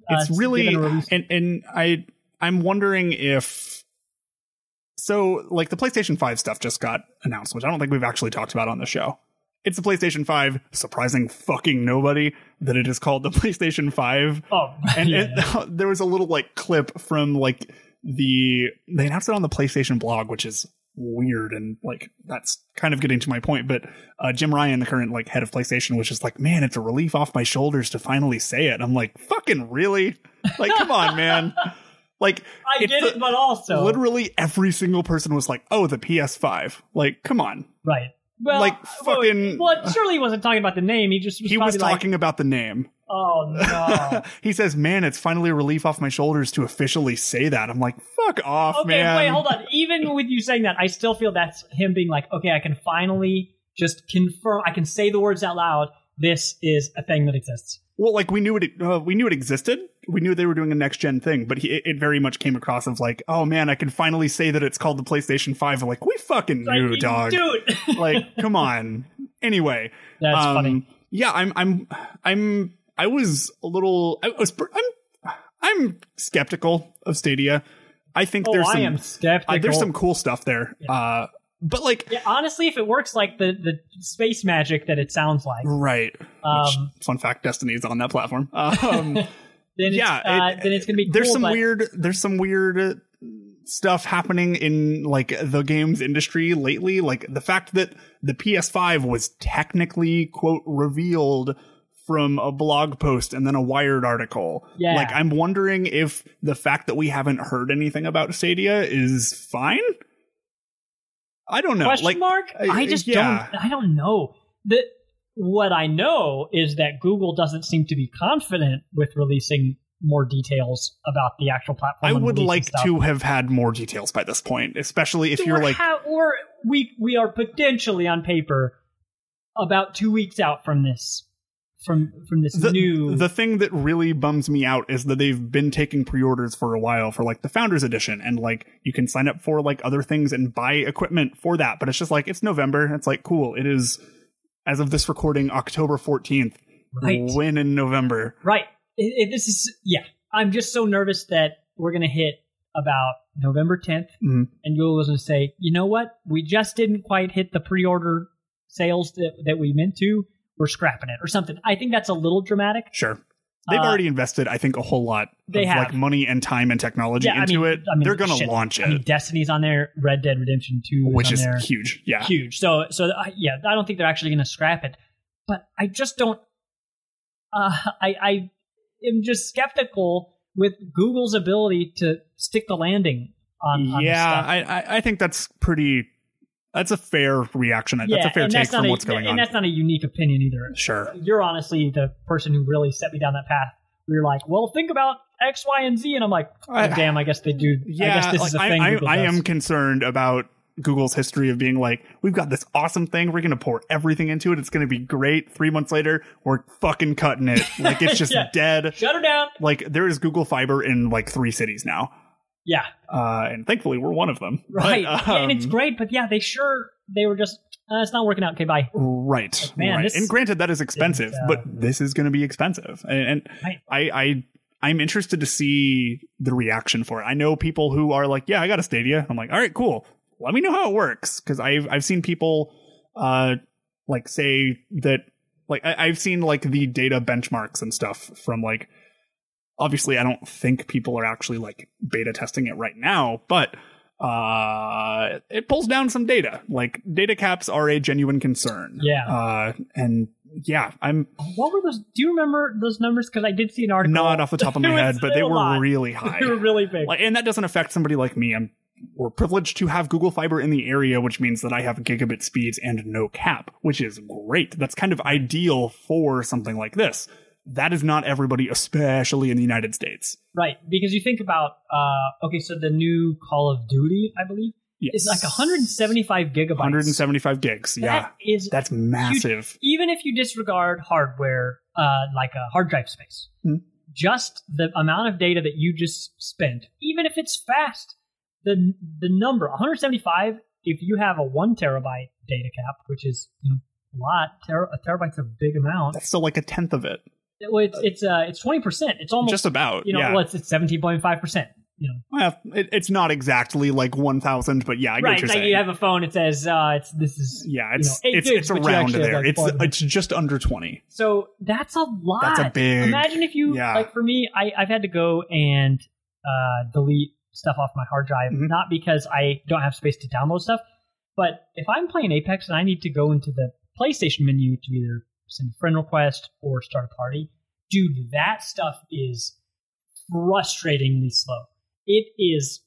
Uh, it's really given a release and and I I'm wondering if so like the PlayStation 5 stuff just got announced, which I don't think we've actually talked about on the show. It's the PlayStation 5, surprising fucking nobody that it is called the PlayStation 5. Oh, and yeah. it, there was a little like clip from like the they announced it on the PlayStation blog, which is weird and like that's kind of getting to my point. But uh, Jim Ryan, the current like head of PlayStation, was just like, "Man, it's a relief off my shoulders to finally say it." I'm like, "Fucking really? Like, come on, man!" Like, I get it, but also literally every single person was like, "Oh, the PS5." Like, come on. right. Well, like, fucking- Well, surely he wasn't talking about the name. He just was He was probably like, talking about the name. "Oh no." he says, "Man, it's finally a relief off my shoulders to officially say that." I'm like, "Fuck off, okay, man." wait, hold on. Even with you saying that, I still feel that's him being like, "Okay, I can finally just confirm. I can say the words out loud. This is a thing that exists." Well, like we knew it. Uh, we knew it existed. We knew they were doing a next gen thing, but he, it, very much came across of like, "Oh man, I can finally say that it's called the PlayStation Five. I'm like, we fucking knew, Like, dog. dude. like, come on. Anyway, That's um, funny. Yeah, I'm. I'm. I'm. I was a little. I was. I'm. I'm skeptical of Stadia. I think Oh, there's I some. am skeptical. uh, there's some cool stuff there. Uh, but like, Yeah, honestly, if it works like the the space magic that it sounds like, right. Um, Which, fun fact: Destiny is on that platform. Um, then it's, yeah, uh, it- then it's gonna be. there's cool, some but- weird there's some weird stuff happening in like the games industry lately like the fact that the PS5 was technically quote revealed from a blog post and then a wired article Yeah. like i'm wondering if the fact that we haven't heard anything about Stadia is fine i don't know Question like mark? I- I just yeah. don't. I don't know. The what I know is that Google doesn't seem to be confident with releasing more details about the actual platform. i would like stuff. to have had more details by this point especially if you're like how- or we we are potentially on paper about two weeks out from this from from this the, new the thing that really bums me out is that they've been taking pre-orders for a while for like the founders edition and like you can sign up for like other things and buy equipment for that but it's just like it's november it's like cool it is as of this recording october 14th Right. when in november Right. It, it- this is yeah. I'm just so nervous that we're gonna hit about November 10th, Mhm. and Google is gonna say, you know what? We just didn't quite hit the pre-order sales that that we meant to. We're scrapping it or something. I think that's a little dramatic. sure they've Uh, already invested i think a whole lot they of have. like money and time and technology Yeah, I into mean- it I mean, they're gonna launch it I mean, Destiny's on there, Red Dead Redemption 2, which is huge yeah huge. So, so uh, yeah, I don't think they're actually going to scrap it, but I just don't. Uh, I I am just skeptical with Google's ability to stick the landing on. on this yeah. I, I i think that's pretty that's a fair reaction that's a fair take from a, what's going and on And that's not a unique opinion either. sure You're honestly the person who really set me down that path. We were like, well, think about X, Y, and Z, and I'm like, oh, I- damn, I guess they do. Yeah, I guess this like, is a I, thing. I, Google I am concerned about Google's history of being like, we've got this awesome thing, we're gonna pour everything into it, it's gonna be great. Three months later, we're fucking cutting it. Like it's just Yeah. dead. Shut her down. Like there is Google Fiber in like three cities now. Yeah, Uh, and thankfully we're one of them. But, right. and it's um, great, but yeah, they sure they were just. Uh, it's not working out. Okay, bye. Right. Man, right. and granted that is expensive, is, uh, but this is gonna be expensive. And, and Right. I, I I'm interested to see the reaction for it. I know people who are like, "Yeah, I got a Stadia." I'm like, "All right, cool. Let me know how it works," because I've I've seen people, uh, like say that like I, I've seen like the data benchmarks and stuff from like. Obviously, I don't think people are actually like beta testing it right now, but uh it pulls down some data like data caps are a genuine concern Yeah. uh and yeah i'm What were those? Do you remember those numbers? Because I did see an article. not off the top of my head but they were not. really high They were really big. like and that doesn't affect somebody like me i'm we're privileged to have google fiber in the area which means that i have gigabit speeds and no cap which is great that's kind of ideal for something like this that is not everybody especially in the united states Right, because you think about uh, okay, so the new Call of Duty, I believe, yes is like 175 gigabytes. 175 gigs yeah That is that's massive. Even if you disregard hardware, uh, like a hard drive space, Hmm. just the amount of data that you just spent, even if it's fast, the the number 175. If you have a one terabyte data cap, which is you know a lot, ter- a terabyte's a big amount. that's still like a tenth of it Well, it's it's uh it's twenty percent. It's almost just about you know yeah well it's seventeen point five percent. you know. Well, it, it's not exactly like 1,000, but yeah, I right, like you have a phone. It says uh, it's this is yeah, you it's know, it's gigs, it's around there. like, it's it's just under 20. So that's a lot. That's a big- Imagine if you yeah. like for me, I, I've had to go and uh, delete stuff off my hard drive, Mm-hmm. not because I don't have space to download stuff, but if I'm playing Apex and I need to go into the PlayStation menu to either send a friend request or start a party, dude, that stuff is frustratingly slow. It is.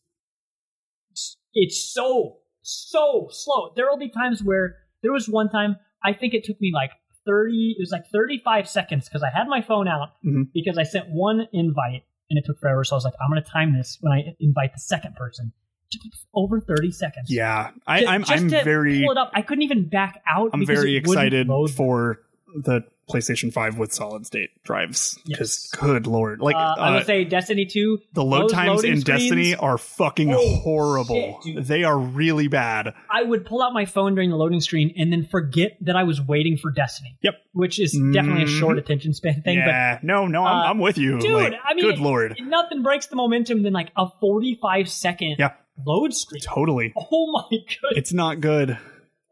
It's so so slow. There will be times where there was one time I think it took me like 30 it was like 35 seconds because I had my phone out Mhm. because I sent one invite and it took forever so I was like I'm going to time this when I invite the second person. Took over 30 seconds. Yeah, I, Ju- I'm I'm very pull it up. I couldn't even back out. I'm very it excited for the PlayStation 5 with solid state drives because good lord, like uh, I uh, would say Destiny 2. the load times in Destiny are fucking Oh, horrible. shit, they are really bad. I would pull out my phone during the loading screen and then forget that I was waiting for Destiny. Yep. Which is definitely a short Mhm. attention span thing. yeah, no, no, I'm, uh, I'm with you. Dude, like, I mean, good lord, nothing breaks the momentum than like a 45 second Yeah. load screen. totally. Oh my goodness. It's not good.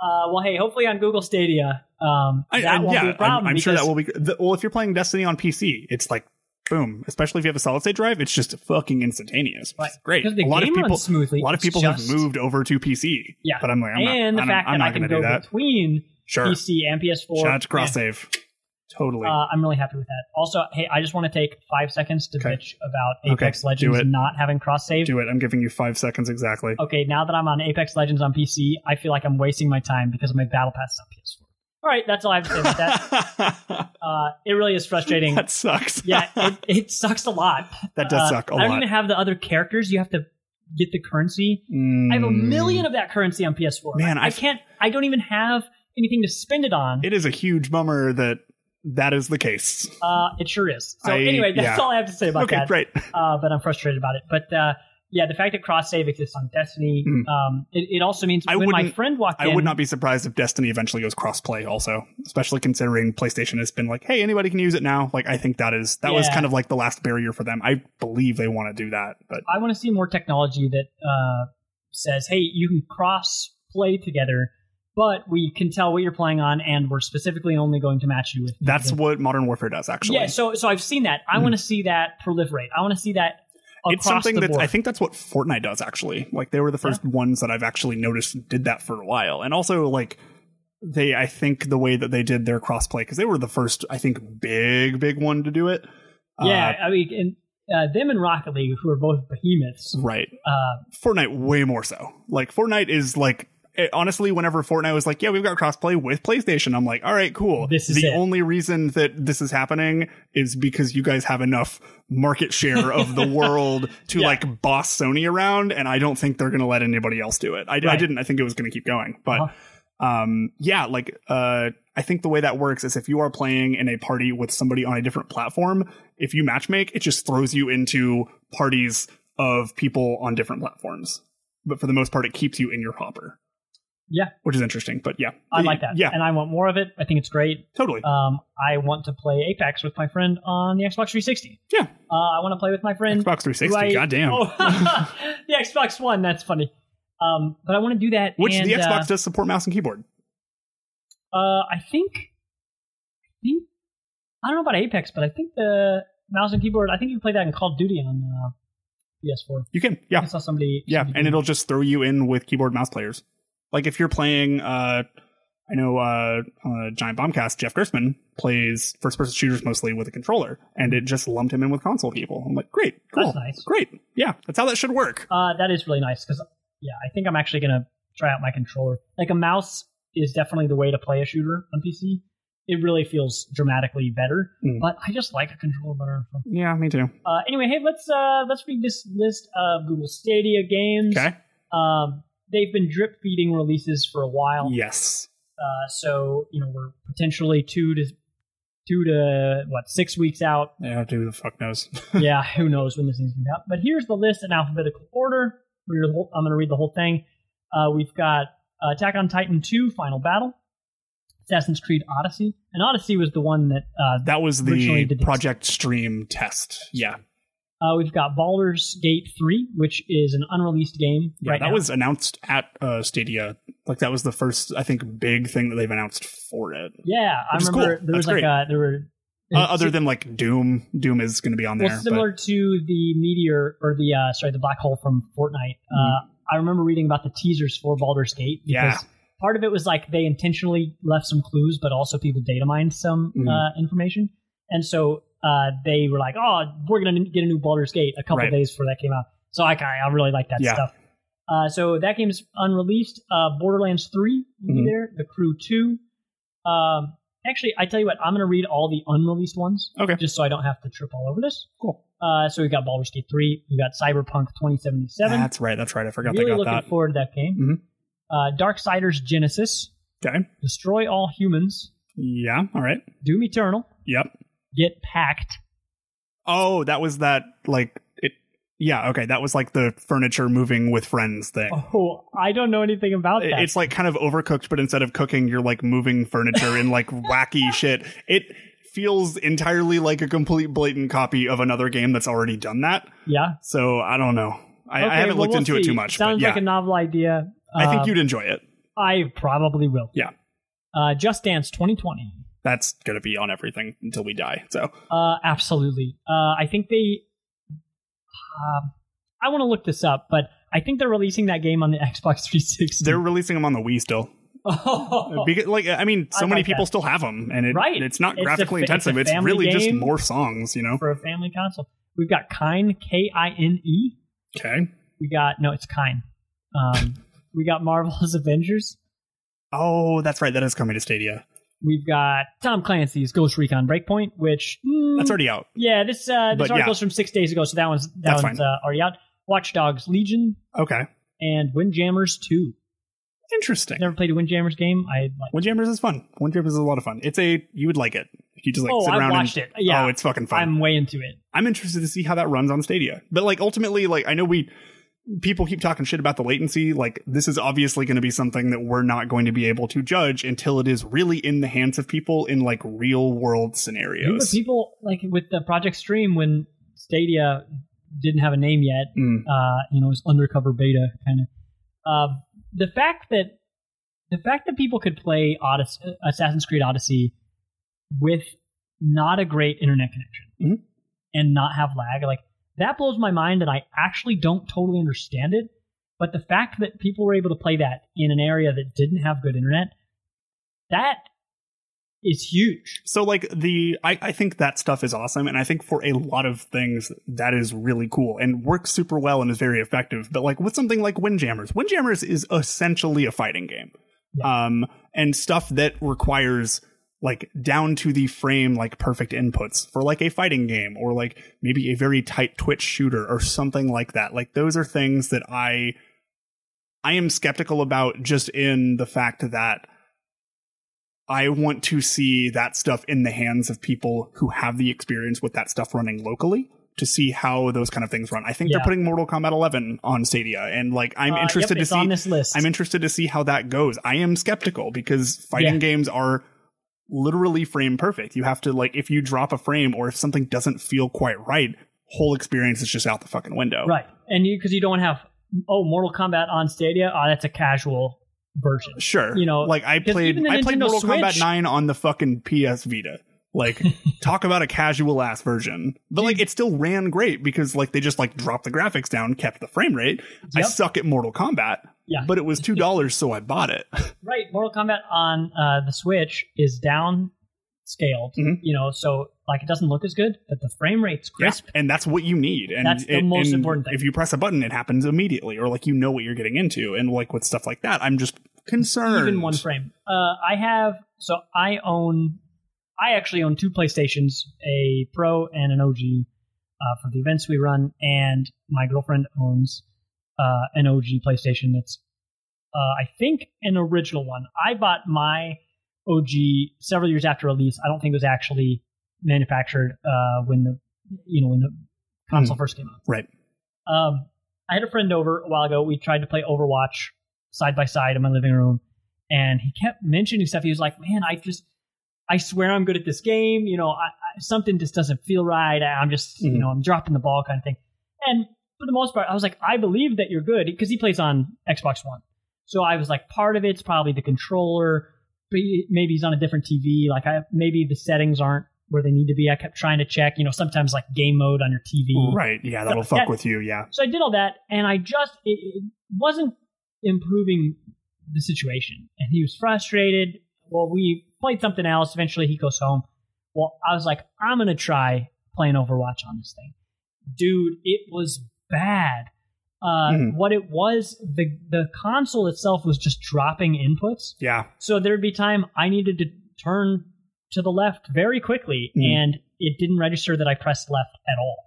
Uh, well, hey, hopefully on Google Stadia, um, I, that I- won't yeah, be a problem. I'm, I'm sure that will be. The, well, if you're playing Destiny on PC, it's like boom. Especially if you have a solid state drive, it's just fucking instantaneous. Is great. Because the a lot game of people, smoothly, a lot of people have moved over to PC. Yeah. but I'm like, I'm not, and the I'm, fact I'm that not I can go that. between Sure. PC and PS4. Shout out to cross Yeah. save. Totally. Uh, I'm really happy with that. Also, hey, I just want to take five seconds to Okay. bitch about Apex do Legends not having cross save. do it. I'm giving you five seconds exactly. Okay, now that I'm on Apex Legends on PC, I feel like I'm wasting my time because my battle pass is on PS4. All right, that's all I have to say about that. uh, it really is frustrating. that sucks. yeah, it, it sucks a lot. That does Uh, suck I don't lot. even have the other characters. You have to get the currency. I have a million of that currency on PS4. Man, I, I can't. I don't even have anything to spend it on. It is a huge bummer that that is the case. Uh, it sure is. So I- anyway, that's yeah. all I have to say about Okay, that. great. Uh, but I'm frustrated about it. But uh, yeah, the fact that cross save exists on Destiny, Mm. um, it, it also means I when my wouldn't- friend walked I in, would not be surprised if Destiny eventually goes cross-play also, especially considering PlayStation has been like, hey, anybody can use it now. Like, I think that is that was kind of like the last barrier for them. I believe they want to do that, but I want to see more technology that uh, says, "Hey, you can cross play together." But we can tell what you're playing on, and we're specifically only going to match you with. that's what Modern Warfare does actually. Yeah, so so I've seen that. I want to see that proliferate. I want to see that across it's something that. I think that's what Fortnite does actually. Like they were the first ones that I've actually noticed did that for a while. And also like they I think the way that they did their crossplay cuz they were the first I think big big one to do it. yeah, Uh, I mean, and, uh, them and Rocket League, who are both behemoths, right. uh, Fortnite way more so. Like Fortnite is like it, honestly, whenever Fortnite was like, "Yeah, we've got crossplay with PlayStation," I'm like, "All right, cool." This is the it. only reason that this is happening is because you guys have enough market share of the world to Yeah. like boss Sony around, and I don't think they're going to let anybody else do it. I, I didn't. I think it was going to keep going, but. Uh-huh. Um, yeah, like, uh, I think the way that works is if you are playing in a party with somebody on a different platform, if you matchmake, it just throws you into parties of people on different platforms. But for the most part, it keeps you in your hopper, yeah, which is interesting. But yeah, I like that. Yeah, and I want more of it. I think it's great. totally. Um, I want to play Apex with my friend on the Xbox 360. yeah, Uh, I want to play with my friend Xbox 360. who I- goddamn. Oh, the Xbox One. That's funny. Um, but I want to do that. which and, the Xbox uh, does support mouse and keyboard. Uh, I think, I think, I don't know about Apex, but I think the mouse and keyboard. I think you can play that in Call of Duty on uh, PS4. You can, yeah, I saw somebody. yeah, somebody and it'll just throw you in with keyboard mouse players. Like if you're playing, uh, I know uh, uh, Giant Bombcast, Jeff Gerstmann plays first person shooters mostly with a controller, and it just lumped him in with console people. I'm like, great, cool, That's nice. great, yeah, that's how that should work. Uh, that is really nice because yeah, I think I'm actually gonna try out my controller. Like a mouse is definitely the way to play a shooter on PC. It really feels dramatically better, Mm. but I just like a controller better. Yeah, me too. Uh, anyway, hey, let's uh, let's read this list of Google Stadia games. Okay. Um, they've been drip feeding releases for a while. Yes. Uh, so you know we're potentially two to two to what six weeks out. Yeah, who the fuck knows? yeah, who knows when this thing's gonna be out? But here's the list in alphabetical order. Read the whole- I'm gonna read the whole thing. Uh, we've got uh, Attack on Titan 2: Final Battle, Assassin's Creed Odyssey, and Odyssey was the one that uh, that was the- Project Stream test. Yeah. Uh, we've got Baldur's Gate 3, which is an unreleased game Yeah, right that now. was announced at uh, Stadia. Like that was the first, I think, big thing that they've announced for it. yeah, I remember cool. there was That's like great. a, there were Uh, other than like Doom, Doom is going to be on there. well, similar to the meteor or the uh, sorry the black hole from Fortnite. Uh, I remember reading about the teasers for Baldur's Gate because Mm-hmm. Yeah. part of it was like they intentionally left some clues, but also people data mined some Mhm. uh, information, and so uh, they were like, "Oh, we're gonna get a new Baldur's Gate" a couple Right. days before that came out. So I I really like that Yeah. stuff. Uh, so that game's unreleased. Uh, Borderlands 3 will be Mhm. there. The Crew 2. Um, actually, I tell you what, I'm going to read all the unreleased ones. Okay. Just so I don't have to trip all over this. Cool. Uh, so we've got Baldur's Gate 3. We've got Cyberpunk 2077. That's right. That's right. I forgot really they got looking that. forward to that game. Mhm. Uh, Darksiders Genesis. Okay. Destroy All Humans. Yeah. All right. Doom Eternal. Yep. Get Packed. Oh, that was that like it. Yeah. Okay. That was like the furniture moving with friends thing. Oh, I don't know anything about It- that. It's like kind of overcooked, but instead of cooking, you're like moving furniture and like wacky shit. It feels entirely like a complete blatant copy of another game that's already done that. yeah. So I don't know. I, Okay, I haven't well, looked we'll into it too much. Sounds but yeah, like a novel idea. I think Uh, you'd enjoy it. I probably will. Yeah, Uh, Just Dance 2020. That's gonna be on everything until we die. So Uh, absolutely. Uh, I think they. Um, I want to look this up, but I think they're releasing that game on the Xbox 360. they're releasing them on the Wii still. oh, Because, like, I mean, so I many like people that. still have them, and it, Right. it's not It's graphically fa- it's intensive. It's, family really just more songs, you know. for a family console. We've got Kine, K I N E. Okay. We got no, it's Kine. Um, we got Marvel's Avengers. Oh, that's right. That is coming to Stadia. We've got Tom Clancy's Ghost Recon Breakpoint, which mm, That's already out. yeah. This uh, this But, article's yeah. from six days ago, so that one's that That's one's uh, already out. Watch Dogs Legion Okay. and Windjammers Two. Interesting. Never played a Windjammers game. I like. Windjammers is fun. Windjammers is a lot of fun. It's a you would like it if you just like oh, sit I around watched and it. Yeah, oh, it's fucking fun. I'm way into it. I'm interested to see how that runs on Stadia. But like ultimately, like I know we people keep talking shit about the latency. Like this is obviously going to be something that we're not going to be able to judge until it is really in the hands of people in like real world scenarios. people like with the Project Stream when Stadia didn't have a name yet. Mm. Uh, you know, it was undercover beta kind of. Uh, the fact that the fact that people could play Odyssey, Assassin's Creed Odyssey with not a great internet connection Mhm. and not have lag, like that blows my mind, and I actually don't totally understand it. But the fact that people were able to play that in an area that didn't have good internet, that is huge. So like the I, I think that stuff is awesome and I think for a lot of things that is really cool and works super well and is very effective. But like with something like Windjammers, Windjammers is essentially a fighting game. Um and stuff that requires like down to the frame like perfect inputs for like a fighting game or like maybe a very tight twitch shooter or something like that. Like those are things that I I am skeptical about just in the fact that I want to see that stuff in the hands of people who have the experience with that stuff running locally to see how those kind of things run. I think Yeah. they're putting Mortal Kombat 11 on Stadia and like I'm Uh, interested yep, to see on this list. I'm interested to see how that goes. I am skeptical because fighting Yeah. games are literally frame perfect. You have to like if you drop a frame or if something doesn't feel quite right, whole experience is just out the fucking window. Right. And you because you don't have oh Mortal Kombat on Stadia, oh that's a casual version. Sure. You know, like I played I played Mortal Kombat 9 on the fucking PS Vita. Like talk about a casual ass version. But like it still ran great because like they just like dropped the graphics down, kept the frame rate. I suck at Mortal Kombat. Yeah. But it was $2 so I bought it. Right. Mortal Kombat on uh, the Switch is down scaled, Mhm. you know, so like it doesn't look as good, but the frame rate's Yeah, crisp. and that's what you need. And That's the it- most and important thing. If you press a button, it happens immediately, or like you know what you're getting into. And like with stuff like that, I'm just concerned. Even one frame. Uh, I have so I own I actually own two PlayStations, a Pro and an OG uh, for the events we run, and my girlfriend owns uh, an OG PlayStation that's uh, I think an original one. I bought my OG several years after release. I don't think it was actually manufactured uh, when the you know when the console Hmm. first came out. Right. Um, I had a friend over a while ago. We tried to play Overwatch side by side in my living room, and he kept mentioning stuff. He was like, "Man, I just, I swear I'm good at this game." You know, I, I, something just doesn't feel right. I'm just, you Mhm. know, I'm dropping the ball kind of thing. And for the most part, I was like, I believe that you're good because he plays on Xbox One. So I was like, part of it's probably the controller. but Maybe he's on a different TV. Like, I maybe the settings aren't where they need to be. I kept trying to check. You know, sometimes like game mode on your TV. Right. Yeah, that'll fuck yeah. with you. Yeah. So I did all that, and I just it, it wasn't improving the situation. And he was frustrated. Well, we played something else. Eventually, he goes home. Well, I was like, I'm gonna try playing Overwatch on this thing, dude. It was bad. Uh, Mhm. What it was, the the console itself was just dropping inputs. Yeah. So there'd be time I needed to turn to the left very quickly, Mhm. and it didn't register that I pressed left at all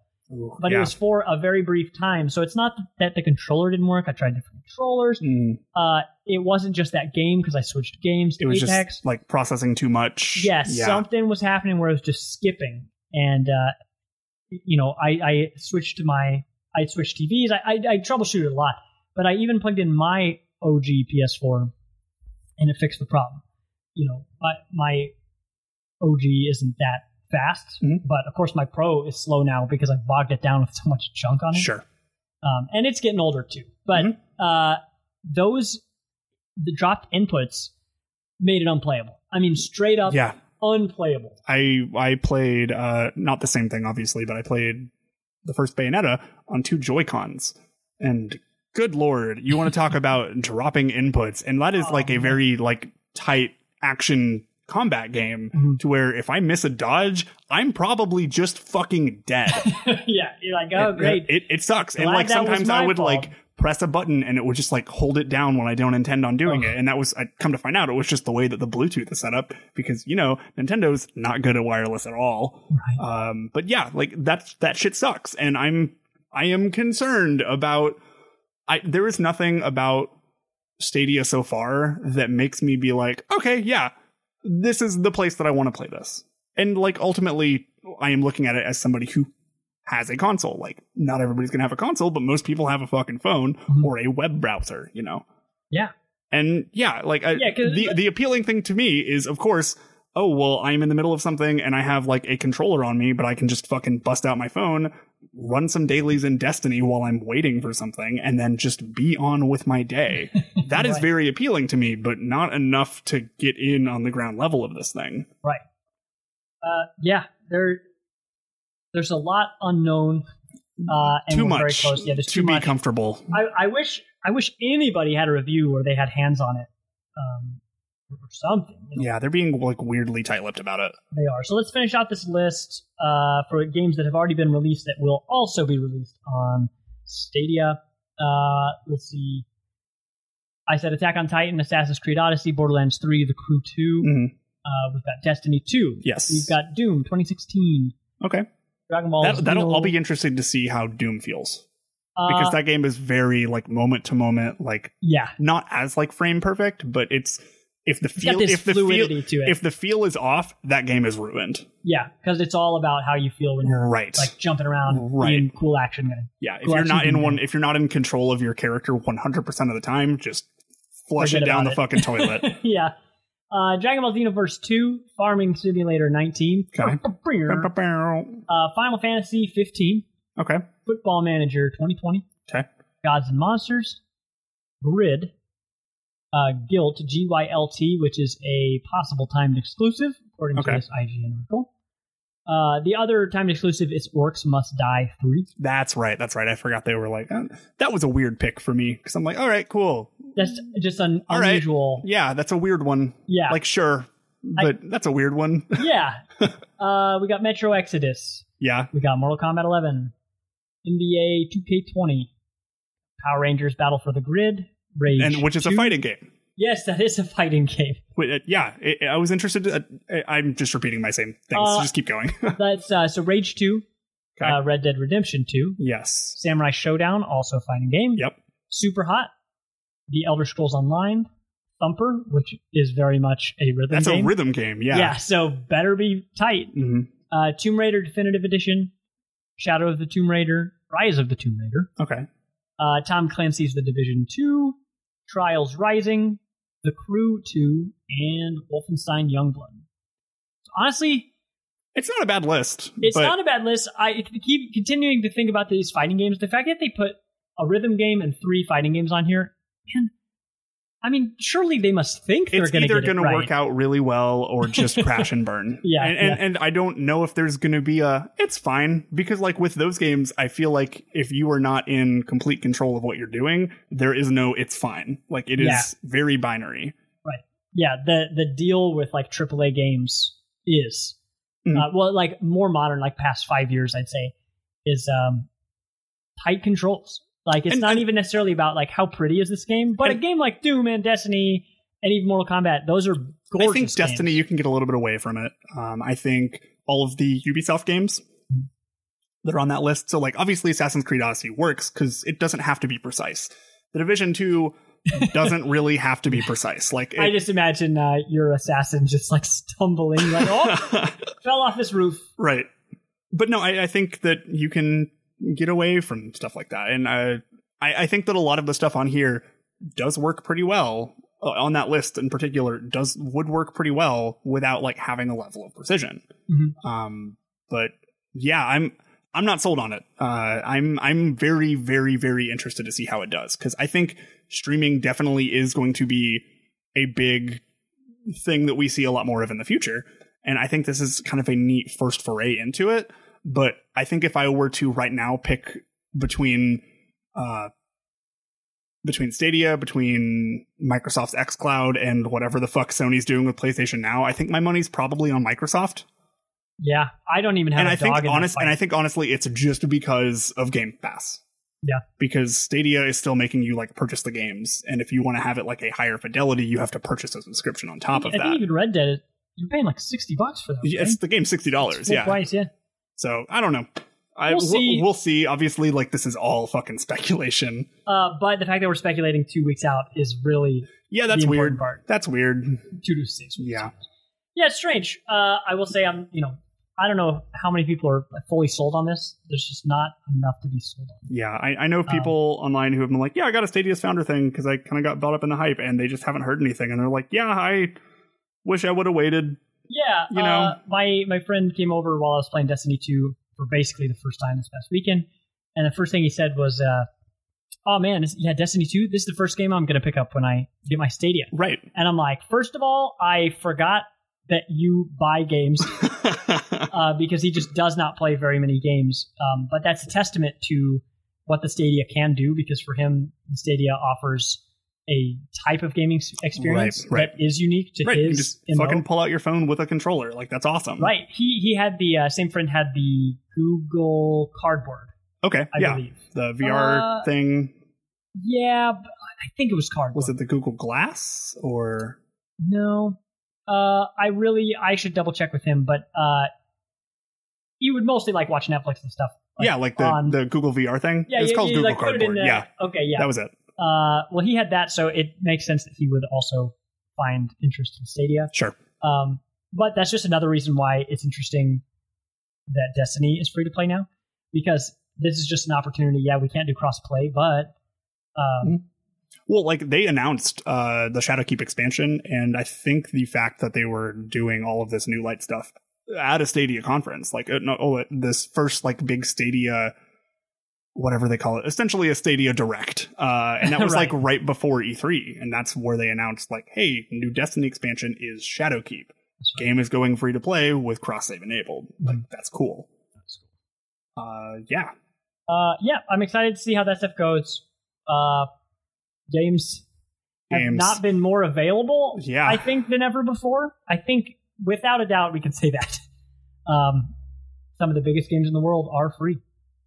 but yeah. it was for a very brief time. So it's not that the controller didn't work. I tried different controllers. Mm. Uh, it wasn't just that game because I switched games to It was Apex. just like processing too much. yes, Yeah. something was happening where it was just skipping, and uh, you know, I, I switched to my I switched TVs. I, I I troubleshooted a lot, but I even plugged in my OG PS4, and it fixed the problem. You know, my my OG isn't that fast, Mm-hmm. but of course my Pro is slow now because I bogged it down with so much junk on it. Sure. Um, and it's getting older too. But Mm-hmm. uh, those the dropped inputs made it unplayable. I mean, straight up Yeah. unplayable. I I played uh not the same thing obviously, but I played the first Bayonetta on two Joy Cons, and good lord, you want to talk about dropping inputs, and that is like a oh. very like tight action combat game mm-hmm. to where if I miss a dodge, I'm probably just fucking dead. yeah, you're like, oh It- great. It, it sucks. and like sometimes I would fault. like press a button and it would just like hold it down when I don't intend on doing it. And that was I come to find out it was just the way that the Bluetooth is set up because you know Nintendo's not good at wireless at all. Um, but yeah, like that that shit sucks, and I'm I am concerned about. I there is nothing about Stadia so far that makes me be like, okay, yeah, this is the place that I want to play this. And like ultimately, I am looking at it as somebody who has a console. Like, not everybody's gonna have a console, but most people have a fucking phone or a web browser, you know. Yeah. And yeah, like I, Yeah, the the appealing thing to me is, of course, oh well, I'm in the middle of something and I have like a controller on me, but I can just fucking bust out my phone, run some dailies in Destiny while I'm waiting for something, and then just be on with my day. That is Right. very appealing to me, but not enough to get in on the ground level of this thing. Right. Uh, yeah, there. There's a lot unknown. Uh, and too we're very much close. Yeah, there's to too be much. comfortable. I, I wish I wish anybody had a review where they had hands on it, um, or something. you know. Yeah, they're being like weirdly tight-lipped about it. They are. So let's finish out this list uh, for games that have already been released that will also be released on Stadia. Uh, let's see. I said Attack on Titan, Assassin's Creed Odyssey, Borderlands 3, The Crew 2. Mhm. Uh, we've got Destiny 2. Yes. We've got Doom 2016. Okay. Dragon Ball. That, that'll Xeno- I'll be interested to see how Doom feels because Uh, that game is very like moment to moment, like Yeah. not as like frame perfect, but it's if the feel if the feel to it. if the feel is off, that game is ruined. Yeah, because it's all about how you feel when you're Right. like jumping around, Right. being cool action guy. Yeah, if you're not in one, if you're not in control of your character 100 percent of the time, just flush Forget it down the fucking toilet. yeah. Uh, Dragon Ball Xenoverse 2, Farming Simulator 19, Okay. uh, Final Fantasy 15, Okay. Football Manager 2020, Okay. Gods and Monsters, Grid, uh, Guilt, G Y L T, which is a possible timed exclusive, according Okay. to this IGN article. Uh, the other timed exclusive is Orcs Must Die 3. That's right. That's right. I forgot they were like uh, that was a weird pick for me because I'm like, all right, cool. That's just an All right. unusual. Yeah, that's a weird one. Yeah. Like sure, but that's a weird one. Yeah. uh, we got Metro Exodus. yeah. We got Mortal Kombat 11, NBA 2K20, Power Rangers Battle for the Grid, Rage, And which is a fighting game. Yes, that is a fighting game. Wait, uh, yeah, I I was interested. To, uh, I'm just repeating my same things. Uh, just keep going. That's uh, so Rage 2, Okay. uh, Red Dead Redemption 2, yes. Samurai Shodown, also a fighting game. Yep. Super Hot, The Elder Scrolls Online, Thumper, which is very much a rhythm That's game. a rhythm game. Yeah. Yeah, so better be tight. hmm Uh, Tomb Raider Definitive Edition, Shadow of the Tomb Raider, Rise of the Tomb Raider, Okay. uh, Tom Clancy's The Division 2, Trials Rising, The Crew 2, and Wolfenstein Youngblood. So honestly, It's not a bad list. It's but not a bad list. I keep continuing to think about these fighting games. The fact that they put a rhythm game and three fighting games on here, man. I mean, surely they must think they're going to either get it going to work out really well or just crash and burn. Yeah, and, and, yeah. and I don't know if there's going to be a. It's fine because like with those games, I feel like if you are not in complete control of what you're doing, there is no. It's fine. Like it is Yeah. very binary. Right. Yeah. The the deal with like AAA games is, Mm. uh, well, like more modern, like past five years, I'd say, is um tight controls. Like it's And- not even necessarily about like how pretty is this game, but a game like Doom and Destiny and even Mortal Kombat, those are gorgeous. I think Destiny, games. you can get a little bit away from it. Um, I think all of the Ubisoft games that are on that list. So, like, obviously, Assassin's Creed Odyssey works because it doesn't have to be precise. The Division Two doesn't really have to be precise. Like, I just imagine uh, your assassin just like stumbling, like oh, fell off this roof. right? But no, I, I think that you can get away from stuff like that, and uh, I, I think that a lot of the stuff on here does work pretty well. Uh, on that list in particular, does would work pretty well without like having a level of precision. Mhm. Um, but yeah, I'm I'm not sold on it. Uh, I'm I'm very very very interested to see how it does because I think streaming definitely is going to be a big thing that we see a lot more of in the future, and I think this is kind of a neat first foray into it. But I think if I were to right now pick between uh between Stadia, between Microsoft's xCloud, and whatever the fuck Sony's doing with PlayStation Now, I think my money's probably on Microsoft Yeah, I don't even have and a I think in honest, and I think honestly, it's just because of Game Pass. Yeah. Because Stadia is still making you like purchase the games, and if you want to have it like a higher fidelity, you have to purchase a subscription on top of I think that. even Red Dead, you're paying like sixty bucks for that. Yeah, It's the game sixty dollars. Yeah. price, yeah. So I don't know. I, We'll see. we'll see. Obviously, like this is all fucking speculation. Uh, but the fact that we're speculating two weeks out is really Yeah, that's the weird. part. That's weird. Two to six weeks. Yeah. Yeah, it's strange. Uh, I will say I'm, you know, I don't know how many people are fully sold on this. There's just not enough to be sold on. Yeah, I, I know people online who have been like, "Yeah, I got a Stadia's founder thing because I kind of got bought up in the hype," and they just haven't heard anything, and they're like, "Yeah, I wish I would have waited." Yeah, You know? uh, my my friend came over while I was playing Destiny 2 for basically the first time this past weekend, and the first thing he said was, uh, "Oh man, this, yeah, Destiny 2. This is the first game I'm going to pick up when I get my Stadia." Right. And I'm like, first of all, I forgot that you buy games uh, because he just does not play very many games. Um, but that's a testament to what the Stadia can do because for him, the Stadia offers a type of gaming experience Right, right. that is unique to right, you his just MO. fucking pull out your phone with a controller. Like that's awesome. Right. He he had the uh, same friend had the Google Cardboard. Okay. I yeah. believe. The VR Uh, thing Yeah, but I think it was Cardboard. was it the Google Glass or No. Uh, I really I should double check with him, but uh, you would mostly like watch Netflix and stuff. yeah, like the on- the Google VR thing. Yeah, it's you- called you, Google like, put it in Cardboard. yeah, Okay, yeah. that was it. Uh, well, he had that, so it makes sense that he would also find interest in Stadia. Sure. Um, but that's just another reason why it's interesting that Destiny is free to play now, because this is just an opportunity. Yeah, we can't do cross play, but um, Well, like they announced uh the Shadowkeep expansion, and I think the fact that they were doing all of this new light stuff at a Stadia conference, like uh, no, oh, this first like big Stadia, whatever they call it, essentially a Stadia Direct, uh, and that was Right. like right before E3, and that's where they announced like, hey, new Destiny expansion is Shadowkeep. Game is going free to play with cross save enabled. Like that's cool. Uh, yeah, uh, yeah, I'm excited to see how that stuff goes. Uh, games have not been more available, Yeah. I think, than ever before. I think, without a doubt, we can say that. Um, some of the biggest games in the world are free.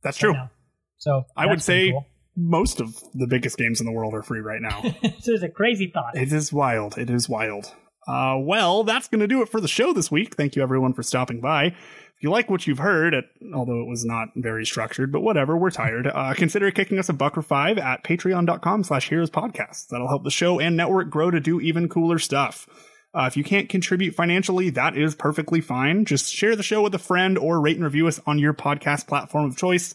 that's right true. now. So I would say cool. most of the biggest games in the world are free right now. this is a crazy thought. It is wild. It is wild. Uh, well, that's going to do it for the show this week. Thank you everyone for stopping by. If you like what you've heard, it, although it was not very structured, but whatever, we're tired. Uh, consider kicking us a buck or five at patreon.com slash heroes podcasts. That'll help the show and network grow to do even cooler stuff. Uh, if you can't contribute financially, that is perfectly fine. Just share the show with a friend or rate and review us on your podcast platform of choice.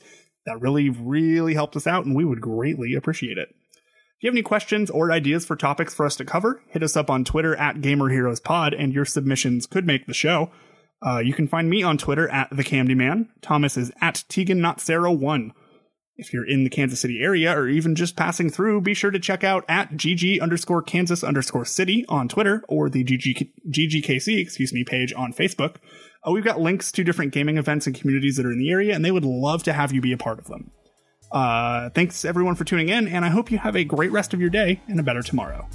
That really, really helps us out, and we would greatly appreciate it. If you have any questions or ideas for topics for us to cover, hit us up on Twitter at GamerHeroesPod, and your submissions could make the show. Uh, you can find me on Twitter at the Camdy Man. Thomas is at Tegan Not Sarah One. If you're in the Kansas City area or even just passing through, be sure to check out at GG underscore Kansas underscore City on Twitter or the GG, GGKC, excuse me, page on Facebook. Uh, we've got links to different gaming events and communities that are in the area, and they would love to have you be a part of them. Uh, thanks everyone for tuning in, and I hope you have a great rest of your day and a better tomorrow.